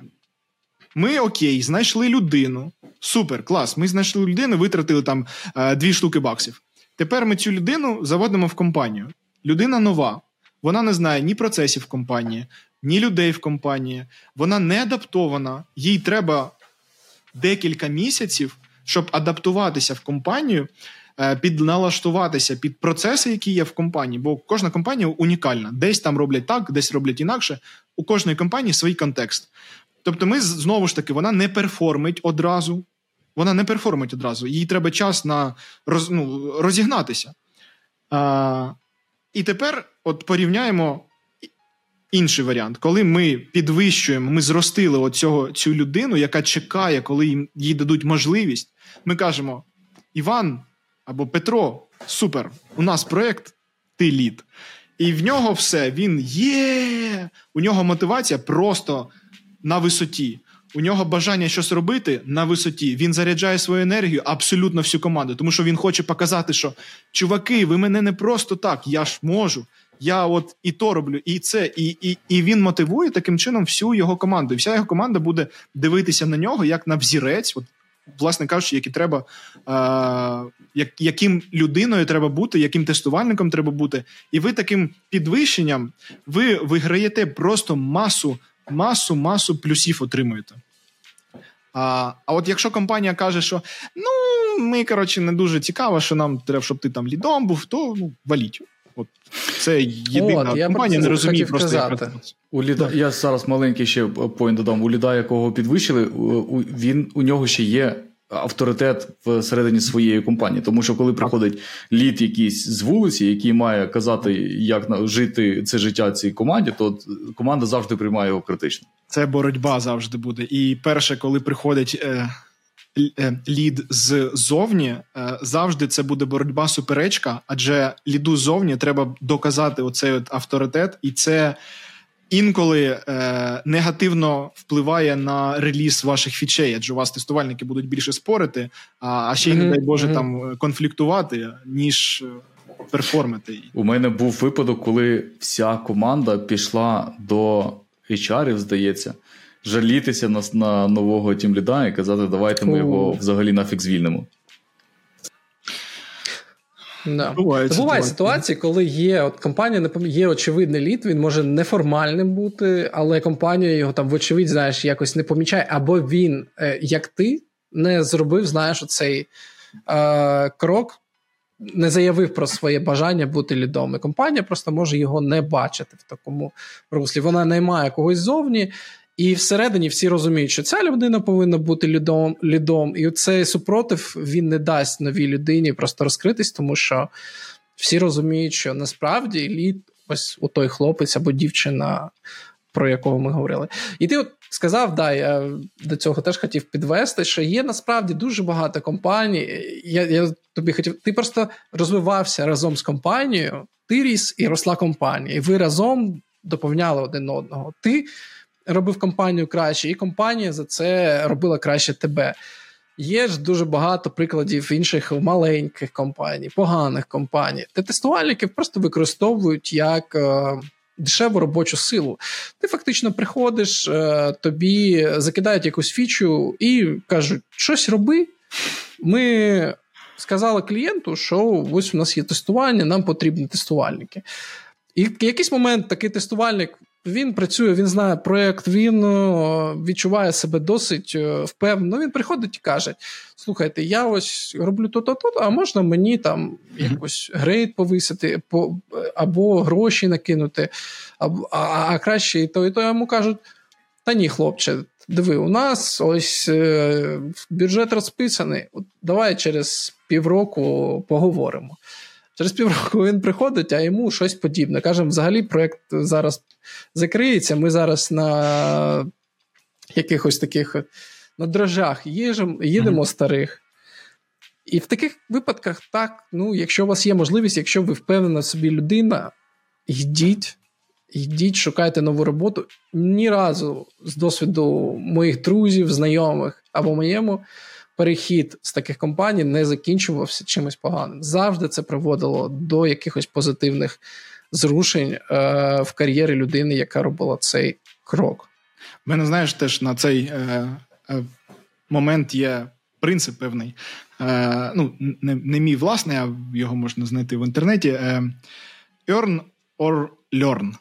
ми окей, знайшли людину. Супер, клас. Ми знайшли людину, витратили там е, дві штуки баксів. Тепер ми цю людину заводимо в компанію. Людина нова, вона не знає ні процесів в компанії, ні людей в компанії. Вона не адаптована. Їй треба декілька місяців, щоб адаптуватися в компанію, підналаштуватися під процеси, які є в компанії. Бо кожна компанія унікальна. Десь там роблять так, десь роблять інакше. У кожної компанії свій контекст. Тобто, ми знову ж таки, вона не перформить одразу. Вона не перформить одразу. Їй треба час на роз, ну, розігнатися. А, І тепер от порівняємо інший варіант, коли ми підвищуємо, ми зростили оцього, цю людину, яка чекає, коли їм їй дадуть можливість. Ми кажемо: Іван або Петро, супер, у нас проєкт, ти лід. І в нього все, він є. У нього мотивація просто на висоті. У нього бажання щось робити на висоті. Він заряджає свою енергію абсолютно всю команду, тому що він хоче показати, що чуваки, ви мене не просто так, я ж можу. Я от і то роблю, і це, і і, і він мотивує таким чином всю його команду. І вся його команда буде дивитися на нього як на взірець, от, власне кажучи, які треба, е, як, яким людиною треба бути, яким тестувальником треба бути. І ви таким підвищенням ви виграєте просто масу масу масу плюсів отримуєте. А а от якщо компанія каже, що ну, ми, коротше, не дуже цікаво, що нам треба, щоб ти там лідом був, то ну, валіть. От Це єдина от, компанія, не розуміє просто. як у Ліда, Я зараз маленький ще поінт додам. У Ліда, якого підвищили, у, він, у нього ще є авторитет всередині своєї компанії. Тому що коли приходить лід якийсь з вулиці, який має казати, як жити це життя цій команді, то команда завжди приймає його критично. Це боротьба завжди буде. І перше, коли приходить. Е... е лід ззовні е, завжди це буде боротьба суперечка, адже ліду ззовні треба доказати оцей от авторитет, і це інколи е, негативно впливає на реліз ваших фічей, адже у вас тестувальники будуть більше спорити, а, а ще й, не дай Боже, mm-hmm. там конфліктувати, ніж е, перформити. У мене був випадок, коли вся команда пішла до HR, здається. Жалітися на на нового тімліда і казати, давайте ми його взагалі нафіг звільнимо. Да. Буває, Буває ситуації, коли є от компанія, є очевидний лід, він може неформальним бути, але компанія його там, вочевидь, знаєш, якось не помічає, або він, е, як ти, не зробив, знаєш, оцей е, крок, не заявив про своє бажання бути лідом. І компанія просто може його не бачити в такому руслі. Вона наймає когось зовні. І всередині всі розуміють, що ця людина повинна бути лідом, лідом, і цей супротив він не дасть новій людині просто розкритись, тому що всі розуміють, що насправді лід ось у той хлопець або дівчина, про якого ми говорили. І ти от сказав, да, я до цього теж хотів підвести, що є насправді дуже багато компаній. Я я тобі хотів, ти просто розвивався разом з компанією, ти ріс і росла компанія, і ви разом доповняли один одного. Ти робив компанію краще, і компанія за це робила краще тебе. Є ж дуже багато прикладів інших маленьких компаній, поганих компаній, де тестувальників просто використовують як е, дешеву робочу силу. Ти фактично приходиш, е, тобі закидають якусь фічу і кажуть, щось роби. Ми сказали клієнту, що ось у нас є тестування, нам потрібні тестувальники. І в якийсь момент такий тестувальник він працює, він знає проєкт, він е, відчуває себе досить е, впевнено. Він приходить і каже: слухайте, я ось роблю то-то, то а можна мені там якось grade повисити, або гроші накинути, або, а, а краще і то, і то йому кажуть: та ні, хлопче, диви, у нас ось е, бюджет розписаний. Давай через півроку поговоримо. Через півроку він приходить, а йому щось подібне. Кажемо, взагалі, проєкт зараз закриється. Ми зараз на якихось таких на дрожжах їжем, їдемо mm-hmm. старих. І в таких випадках, так, ну, якщо у вас є можливість, якщо ви впевнена собі людина, йдіть, йдіть, шукайте нову роботу. Ні разу з досвіду моїх друзів, знайомих або моєму перехід з таких компаній не закінчувався чимось поганим. Завжди це приводило до якихось позитивних зрушень е, в кар'єрі людини, яка робила цей крок. У мене, знаєш, теж на цей е, е, момент є принцип певний. Е, ну, Не не мій власний, а його можна знайти в інтернеті. Е, earn or learn.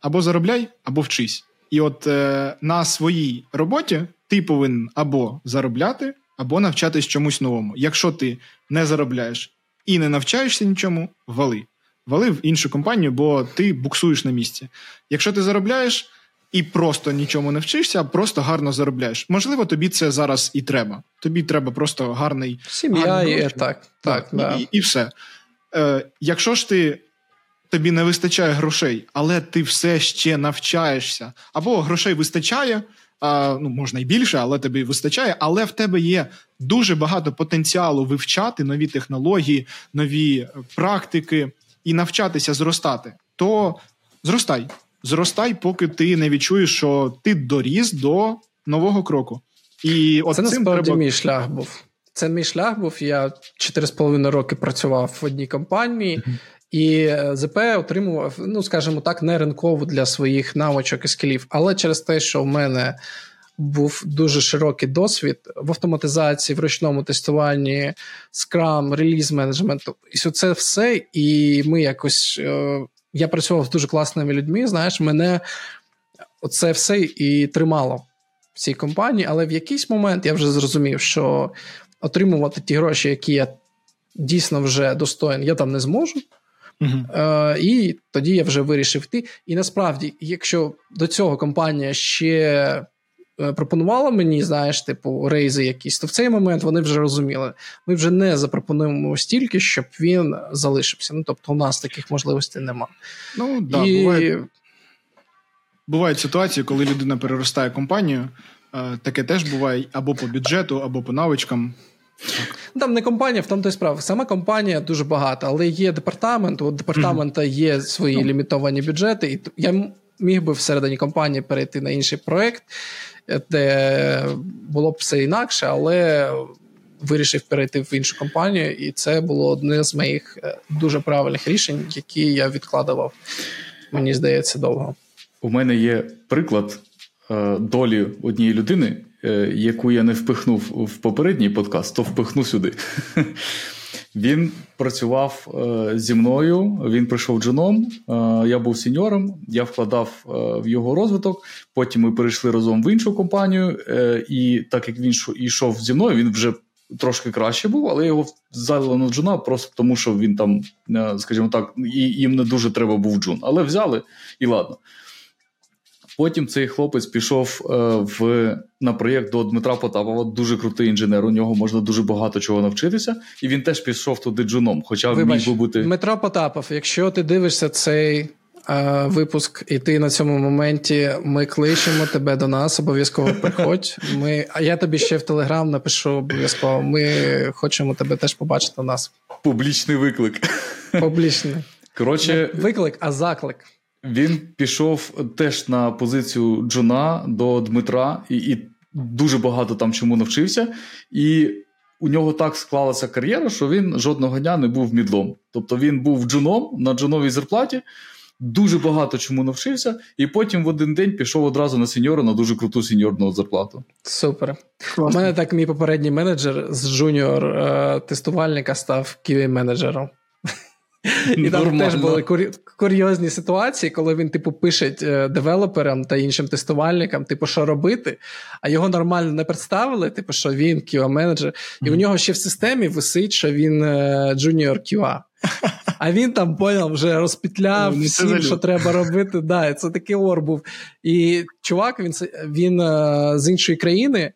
Або заробляй, або вчись. І от е, на своїй роботі ти повинен або заробляти, або навчатись чомусь новому. Якщо ти не заробляєш і не навчаєшся нічому, вали. Вали в іншу компанію, бо ти буксуєш на місці. Якщо ти заробляєш і просто нічому не вчишся, а просто гарно заробляєш. Можливо, тобі це зараз і треба. Тобі треба просто гарний сім'я і так. так, так да. і, і все. Е, Якщо ж ти. Тобі не вистачає грошей, але ти все ще навчаєшся, або грошей вистачає, а, ну можна й більше, але тобі вистачає. Але в тебе є дуже багато потенціалу вивчати нові технології, нові практики і навчатися зростати. То зростай, зростай, поки ти не відчуєш, що ти доріс до нового кроку. І от Це насправді треба... мій шлях був. Це мій шлях був. Я 4,5 роки працював в одній компанії. Mm-hmm. І ЗП отримував, ну скажімо так, не ринкову для своїх навичок і скілів. Але через те, що в мене був дуже широкий досвід в автоматизації, в ручному тестуванні, скрам, реліз менеджменту, і це все. І ми якось е, я працював з дуже класними людьми. Знаєш, мене це все і тримало в цій компанії. Але в якийсь момент я вже зрозумів, що отримувати ті гроші, які я дійсно вже достоин, я там не зможу. Uh-huh. Е, І тоді я вже вирішив йти. І насправді, якщо до цього компанія ще е, пропонувала мені, знаєш, типу, рейзи якісь, то в цей момент вони вже розуміли, ми вже не запропонуємо стільки, щоб він залишився. Ну тобто, у нас таких можливостей нема. Ну да, І... буває. Бувають ситуації, коли людина переростає компанію. Е, таке теж буває або по бюджету, або по навичкам. Ну, там не компанія, в тому то й справа. Сама компанія дуже багата, але є департамент. У департамента є свої ну. лімітовані бюджети, і я міг би всередині компанії перейти на інший проект, де було б все інакше, але вирішив перейти в іншу компанію, і це було одне з моїх е, дуже правильних рішень, які я відкладував. Мені здається, довго. У мене є приклад е, долі однієї людини. Е, яку я не впихнув в попередній подкаст, то впихну сюди. Він працював е, зі мною, він прийшов джуном, е, я був сеньором, я вкладав в його розвиток. Потім ми перейшли разом в іншу компанію, і так як він йшов зі мною, він вже трошки краще був, але його взяли на джуна просто тому, що він там, скажімо так, їм не дуже треба був джун. Але взяли і ладно. Потім цей хлопець пішов е, в на проєкт до Дмитра Потапова, дуже крутий інженер. У нього можна дуже багато чого навчитися, і він теж пішов туди джуном. Хоча Вибач, міг би бути Дмитро Потапов. Якщо ти дивишся цей е, випуск, і ти на цьому моменті, ми кличемо тебе до нас. Обов'язково приходь. Ми, а я тобі ще в Телеграм напишу обов'язково. Ми хочемо тебе теж побачити у нас. Публічний виклик. Публічний. Коротше, виклик, а заклик. Він пішов теж на позицію Джона до Дмитра і і дуже багато там чому навчився. І у нього так склалася кар'єра, що він жодного дня не був мідлом. Тобто він був джуном на джуновій зарплаті, дуже багато чому навчився, і потім в один день пішов одразу на сеньора на дуже круту сеньорну зарплату. Супер. У мене так мій попередній менеджер з junior е, тестувальника став QA manager 'ом І там теж були курйозні ситуації, коли він, типу, пише е, девелоперам та іншим тестувальникам, типу, що робити, а його нормально не представили, типу, що він QA менеджер, і у нього ще в системі висить, що він Junior QA. А він там поняв, вже розпітляв ну, всім, що треба робити. Да, Це такий ор був. І чувак, він він з іншої країни,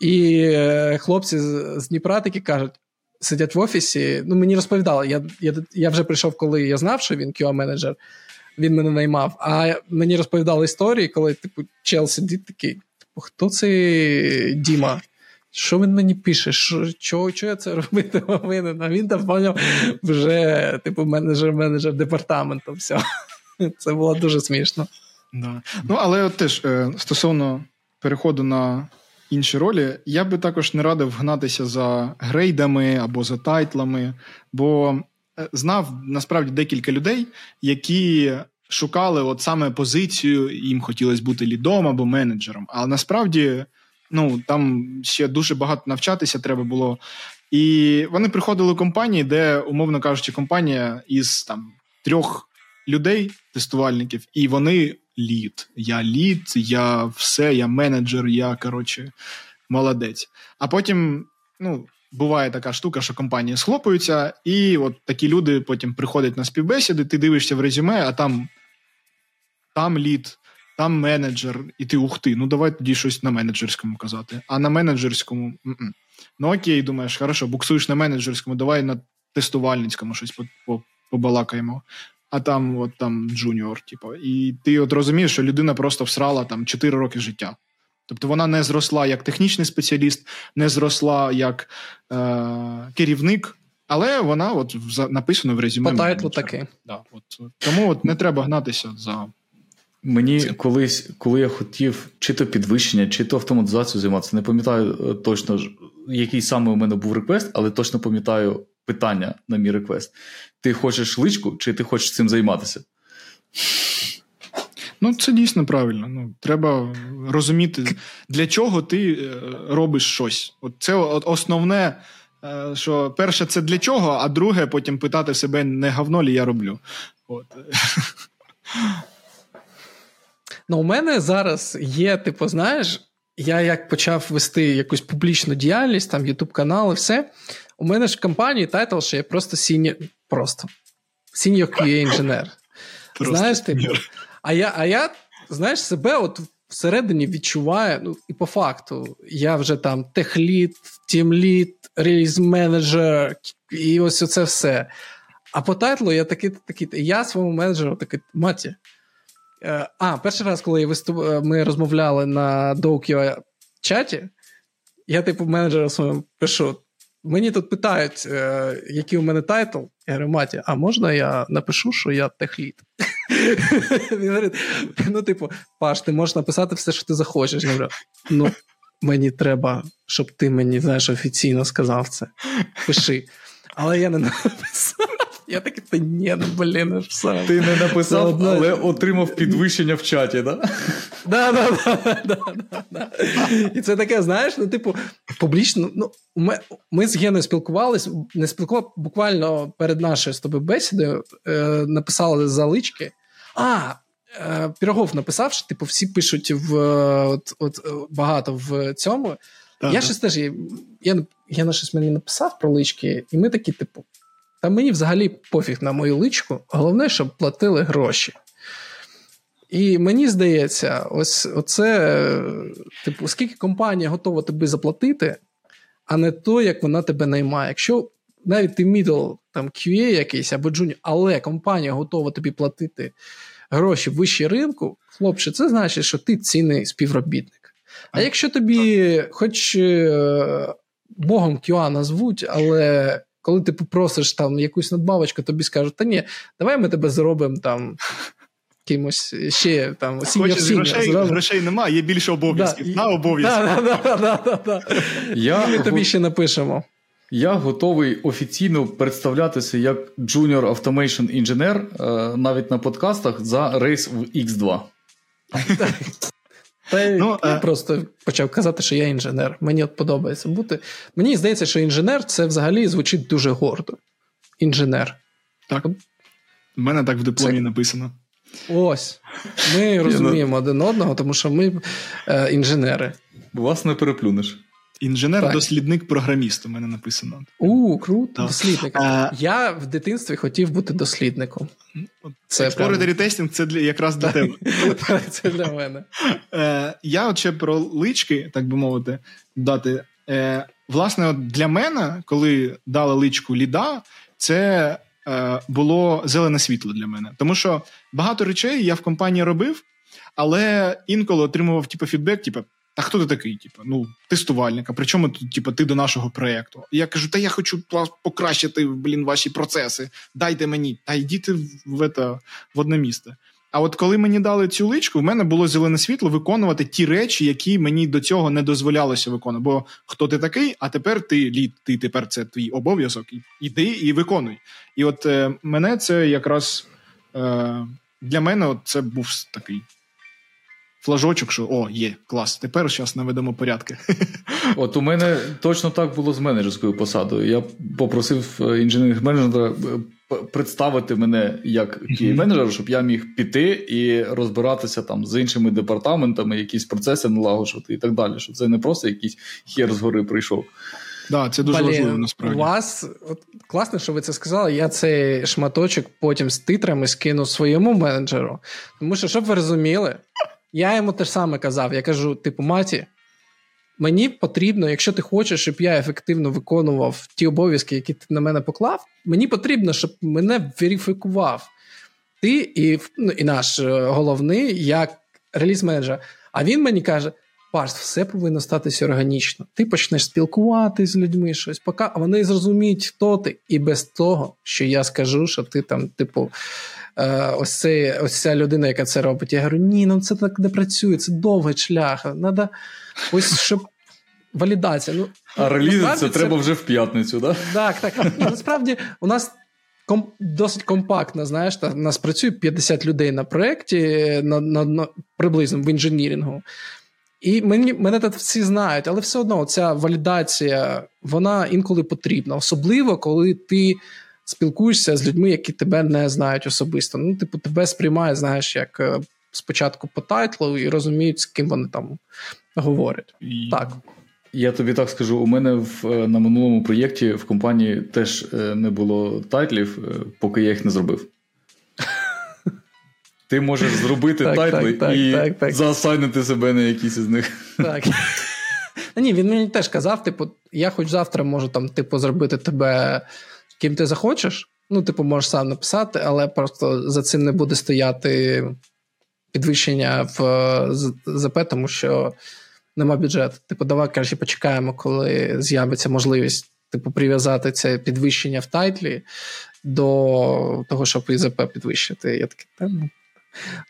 і е, хлопці з Дніпра такі кажуть: сидять в офісі. Ну, мені розповідали, я я, я вже прийшов, коли я знав, що він QA-менеджер, він мене наймав. А мені розповідали історії, коли, типу, чел сидить такий: типу, хто це Діма? Що він мені пише? Що, чого, чого я це робити повинен? А він там поняв вже, типу, менеджер-менеджер департаменту. Все. Це було дуже смішно. Да. Ну, але от теж е, стосовно переходу на інші ролі, я би також не радив гнатися за грейдами або за тайтлами, бо е, знав насправді декілька людей, які шукали от саме позицію, їм хотілося бути лідом або менеджером. Але насправді ну там ще дуже багато навчатися треба було. І вони приходили в компанії, де, умовно кажучи, компанія із там трьох людей, тестувальників, і вони лід. Я лід, я все, я менеджер, я коротше молодець. А потім, ну. Буває така штука, що компанії схлопуються, і от такі люди потім приходять на співбесіди, ти дивишся в резюме, а там тім лід, там менеджер, і ти ух ти, ну давай тоді щось на менеджерському казати. А на менеджерському м-м. ну окей, думаєш, хорошо, буксуєш на менеджерському, давай на тестувальницькому щось побалакаємо а там от там junior, типу. І ти от розумієш, що людина просто всрала там 4 роки життя. Тобто вона не зросла як технічний спеціаліст, не зросла як е, керівник, але вона от написано в резюме. По тайтлу таки. Да, от, Тому от не треба гнатися за. Мені колись, коли я хотів чи то підвищення, чи то автоматизацію займатися, не пам'ятаю е, точно, який саме у мене був реквест, але точно пам'ятаю питання на мій реквест. Ти хочеш личку, чи ти хочеш цим займатися? Ну, це дійсно правильно. Ну, Треба розуміти, для чого ти е, робиш щось. От Це основне, е, що перше, це для чого, а друге, потім питати себе, не говно ли я роблю. От. Ну, у мене зараз є, типу, знаєш, я як почав вести якусь публічну діяльність, там Ютуб канал і все. У мене ж в компанії title, що я просто senior, просто senior QA інженер. Знаєш, ти? А я, а я, знаєш, себе от всередині відчуваю, ну, і по факту, я вже там техлід, тімлід, реліз менеджер, і ось оце все. А по тайтлу я такий, такий, я своєму менеджеру такий, маті. Е, а, перший раз, коли я виступ... Е, ми розмовляли на DOU QA чаті, я, типу, менеджеру своєму пишу: Мені тут питають, е, який у мене title. Я говорю, Маті, а можна я напишу, що я техлід? Він говорить: ну, типу, Паш, ти можеш написати все, що ти захочеш. Я говорю, ну, мені треба, щоб ти мені знаєш, офіційно сказав це. Пиши. Але я не написав. Я такий, та ні, ну блін, ну все. Ти не написав, але отримав підвищення в чаті, да? Да, да, да, да, І це таке, знаєш, ну, типу, публічно. ну, Ми ми з Геною спілкувалися, не спілкувалися буквально перед нашою з тобою бесідою, е, написали залички. А, е, Пірогов написав, що типу, всі пишуть в от, от, багато в цьому. Я щось теж я, я на щось мені написав про лички, і ми такі, типу. Та мені взагалі пофіг на мою личку, головне, щоб платили гроші. І мені здається, ось оце, типу, скільки компанія готова тобі заплатити, а не то, як вона тебе наймає. Якщо навіть ти middle там QA якийсь або junior, але компанія готова тобі платити гроші вище ринку, хлопче, це значить, що ти цінний співробітник. А якщо тобі, хоч е, Богом QA назвуть, але коли ти попросиш там якусь надбавочку, тобі скажуть, та ні, давай ми тебе зробимо там. Кимось ще там Хочеш грошей грошей немає, є більше обов'язків. Да, на обов'язки. Да, да, да, Я, Ми тобі ще напишемо. Я готовий офіційно представлятися як Junior Automation Engineer навіть на подкастах за рейс в X2. Та ну, я а... просто почав казати, що я інженер. Мені от подобається бути. Мені здається, що інженер це взагалі звучить дуже гордо. Інженер. Так. У мене так в дипломі Це... написано. Ось. Ми розуміємо один одного, тому що ми е, інженери. Вас не переплюнеш. Інженер-дослідник програміст у мене написано. У, круто, дослідник. А... Я в дитинстві хотів бути дослідником. Це Exploratory тестінг це для, якраз для тебе. Це для мене. Е, Я от ще про лички, так би мовити, дати. Е, Власне, от для мене, коли дали личку ліда, це е, було зелене світло для мене. Тому що багато речей я в компанії робив, але інколи отримував типу, фідбек, типу, та хто ти такий? Типу, ну, тестувальник, а при чому тут, типу, ти до нашого проєкту? Я кажу, та я хочу покращити блін, ваші процеси. Дайте мені, та йдіть в, в, в одне місце. А от коли мені дали цю личку, в мене було зелене світло виконувати ті речі, які мені до цього не дозволялося виконувати. Бо хто ти такий, а тепер ти лід, ти тепер це твій обов'язок. Іди і виконуй. І от е, мене це якраз е, для мене от це був такий флажочок, що о, є, клас, тепер зараз наведемо порядки. От у мене точно так було з менеджерською посадою. Я попросив е, інженерних менеджера е, представити мене як менеджер, щоб я міг піти і розбиратися там з іншими департаментами, якісь процеси налагоджувати і так далі. Що це не просто якийсь хер згори прийшов. Да, це дуже Блін, важливо насправді. У вас от, класно, що ви це сказали. Я цей шматочок потім з титрами скину своєму менеджеру. Тому що, щоб ви розуміли, я йому те ж саме казав. Я кажу: типу, маті, мені потрібно, якщо ти хочеш, щоб я ефективно виконував ті обов'язки, які ти на мене поклав, мені потрібно, щоб мене верифікував. Ти і ну, і наш е, головний як реліз-менеджер. А він мені каже: Парс, все повинно статися органічно. Ти почнеш спілкуватися з людьми, щось, поки вони зрозуміють, хто ти, і без того, що я скажу, що ти там, типу, ось цей, ось ця людина, яка це робить. Я говорю, ні, ну це так не працює, це довгий шлях. Надо ось щоб. Валідація. Ну, А релізиться це треба вже в п'ятницю, да? так? Так, так. Насправді у нас ком... досить компактно, знаєш, та, у нас працює 50 людей на проєкті на, на, на, приблизно в інженірінгу. І мені, мене тут всі знають, але все одно ця валідація, вона інколи потрібна. Особливо, коли ти спілкуєшся з людьми, які тебе не знають особисто. Ну, типу, тебе сприймають, знаєш, як е, спочатку по тайтлу і розуміють, з ким вони там говорять. І... Так. Я тобі так скажу, у мене в, е, на минулому проєкті в компанії теж е, не було тайтлів, поки я їх не зробив. Ти можеш зробити так, тайтли так, і так, заасайнити себе на якісь із них. Так. Ні, він мені теж казав: типу, я хоч завтра можу там, типу, зробити тебе ким ти захочеш. Ну, типу, можеш сам написати, але просто за цим не буде стояти підвищення в ЗП, тому що нема бюджету. Типу, давай краще почекаємо, коли з'явиться можливість типу, прив'язати це підвищення в тайтлі до того, щоб ІЗП підвищити. Я такий, та, ну,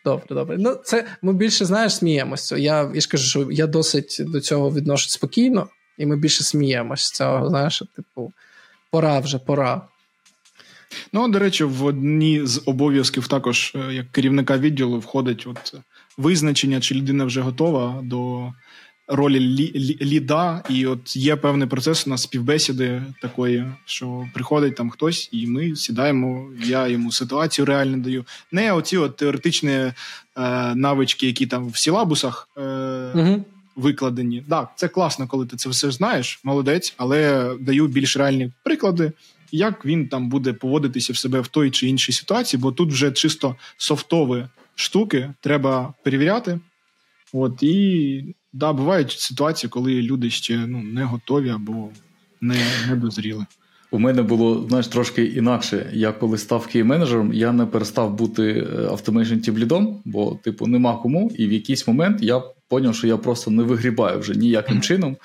Добре, добре. Ну, це ми більше знаєш, сміємося. Я я ж кажу, що я досить до цього відношусь спокійно, і ми більше сміємося з цього. Знаєш, типу, пора вже, пора. Ну, до речі, в одні з обов'язків також е, як керівника відділу входить от визначення, чи людина вже готова до ролі лі, ліда, і от є певний процес у нас співбесіди такої, що приходить там хтось, і ми сідаємо. Я йому ситуацію реально даю. Не оці от теоретичні е, навички, які там в сілабусах. Е, угу викладені. Так, це класно, коли ти це все знаєш, молодець, але даю більш реальні приклади, як він там буде поводитися в себе в той чи іншій ситуації, бо тут вже чисто софтові штуки треба перевіряти. От і да, бувають ситуації, коли люди ще ну, не готові або не, не дозріли. У мене було знаєш, трошки інакше. Я коли став QA-менеджером, я не перестав бути automation тімлідом, бо, типу, нема кому. І в якийсь момент я зрозумів, що я просто не вигрібаю вже ніяким чином.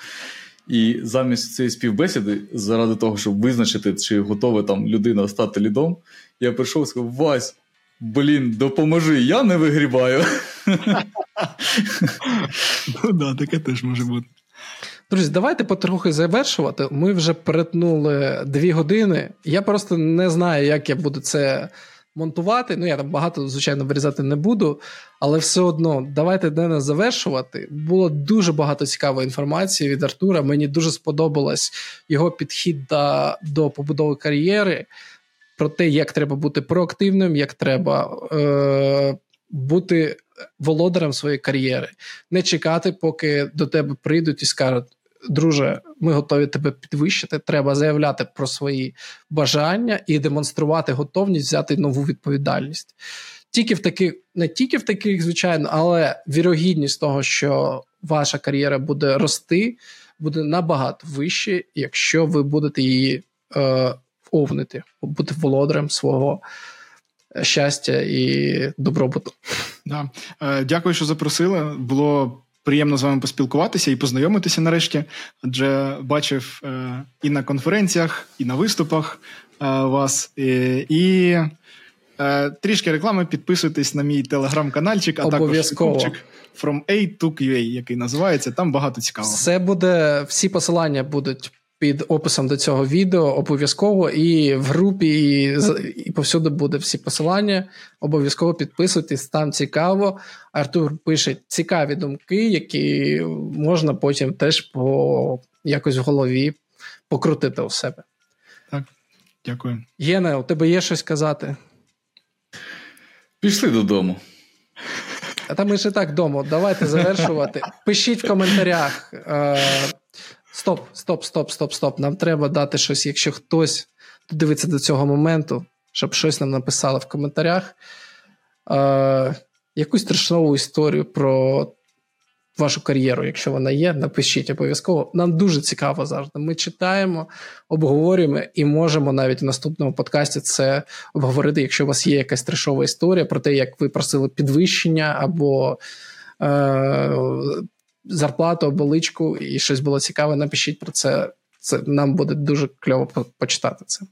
І замість цієї співбесіди, заради того, щоб визначити, чи готова там людина стати лідом, я прийшов і сказав: Вась, блін, допоможи, я не вигрібаю. Ну да, таке теж може бути. Друзі, давайте потрохи завершувати. Ми вже перетнули дві години. Я просто не знаю, як я буду це монтувати. Ну, я там багато, звичайно, вирізати не буду, але все одно давайте не завершувати. Було дуже багато цікавої інформації від Артура. Мені дуже сподобалось його підхід до, до побудови кар'єри. про те, як треба бути проактивним, як треба е, бути володарем своєї кар'єри, не чекати, поки до тебе прийдуть і скажуть. Друже, ми готові тебе підвищити. Треба заявляти про свої бажання і демонструвати готовність взяти нову відповідальність. Тільки в таких, не тільки в таких, звичайно, але вірогідність того, що ваша кар'єра буде рости, буде набагато вище, якщо ви будете її е, овнити, бути володарем свого щастя і добробуту. Да. Е, Дякую, що запросили. Було приємно з вами поспілкуватися і познайомитися нарешті. Адже бачив е, і на конференціях, і на виступах е, вас. І, і е, трішки реклами. Підписуйтесь на мій телеграм-канальчик, а також купчик From A to QA, який називається. Там багато цікавого. Це буде всі посилання будуть під описом до цього відео обов'язково і в групі, і, і повсюди буде всі посилання. Обов'язково підписуйтесь, там цікаво. Артур пише цікаві думки, які можна потім теж по якось в голові покрутити у себе. Так, дякую. Єне, у тебе є щось казати? Пішли додому. А там ми ще так вдома. Давайте завершувати. Пишіть в коментарях. Е, Стоп, стоп, стоп, стоп, стоп. Нам треба дати щось, якщо хтось дивиться до цього моменту, щоб щось нам написали в коментарях. Е, Якусь страшнову історію про вашу кар'єру, якщо вона є, напишіть обов'язково. Нам дуже цікаво завжди. Ми читаємо, обговорюємо і можемо навіть в наступному подкасті це обговорити, якщо у вас є якась трешова історія про те, як ви просили підвищення або. Зарплату, оболичку і щось було цікаве, напишіть про це. Це нам буде дуже кльово почитати це.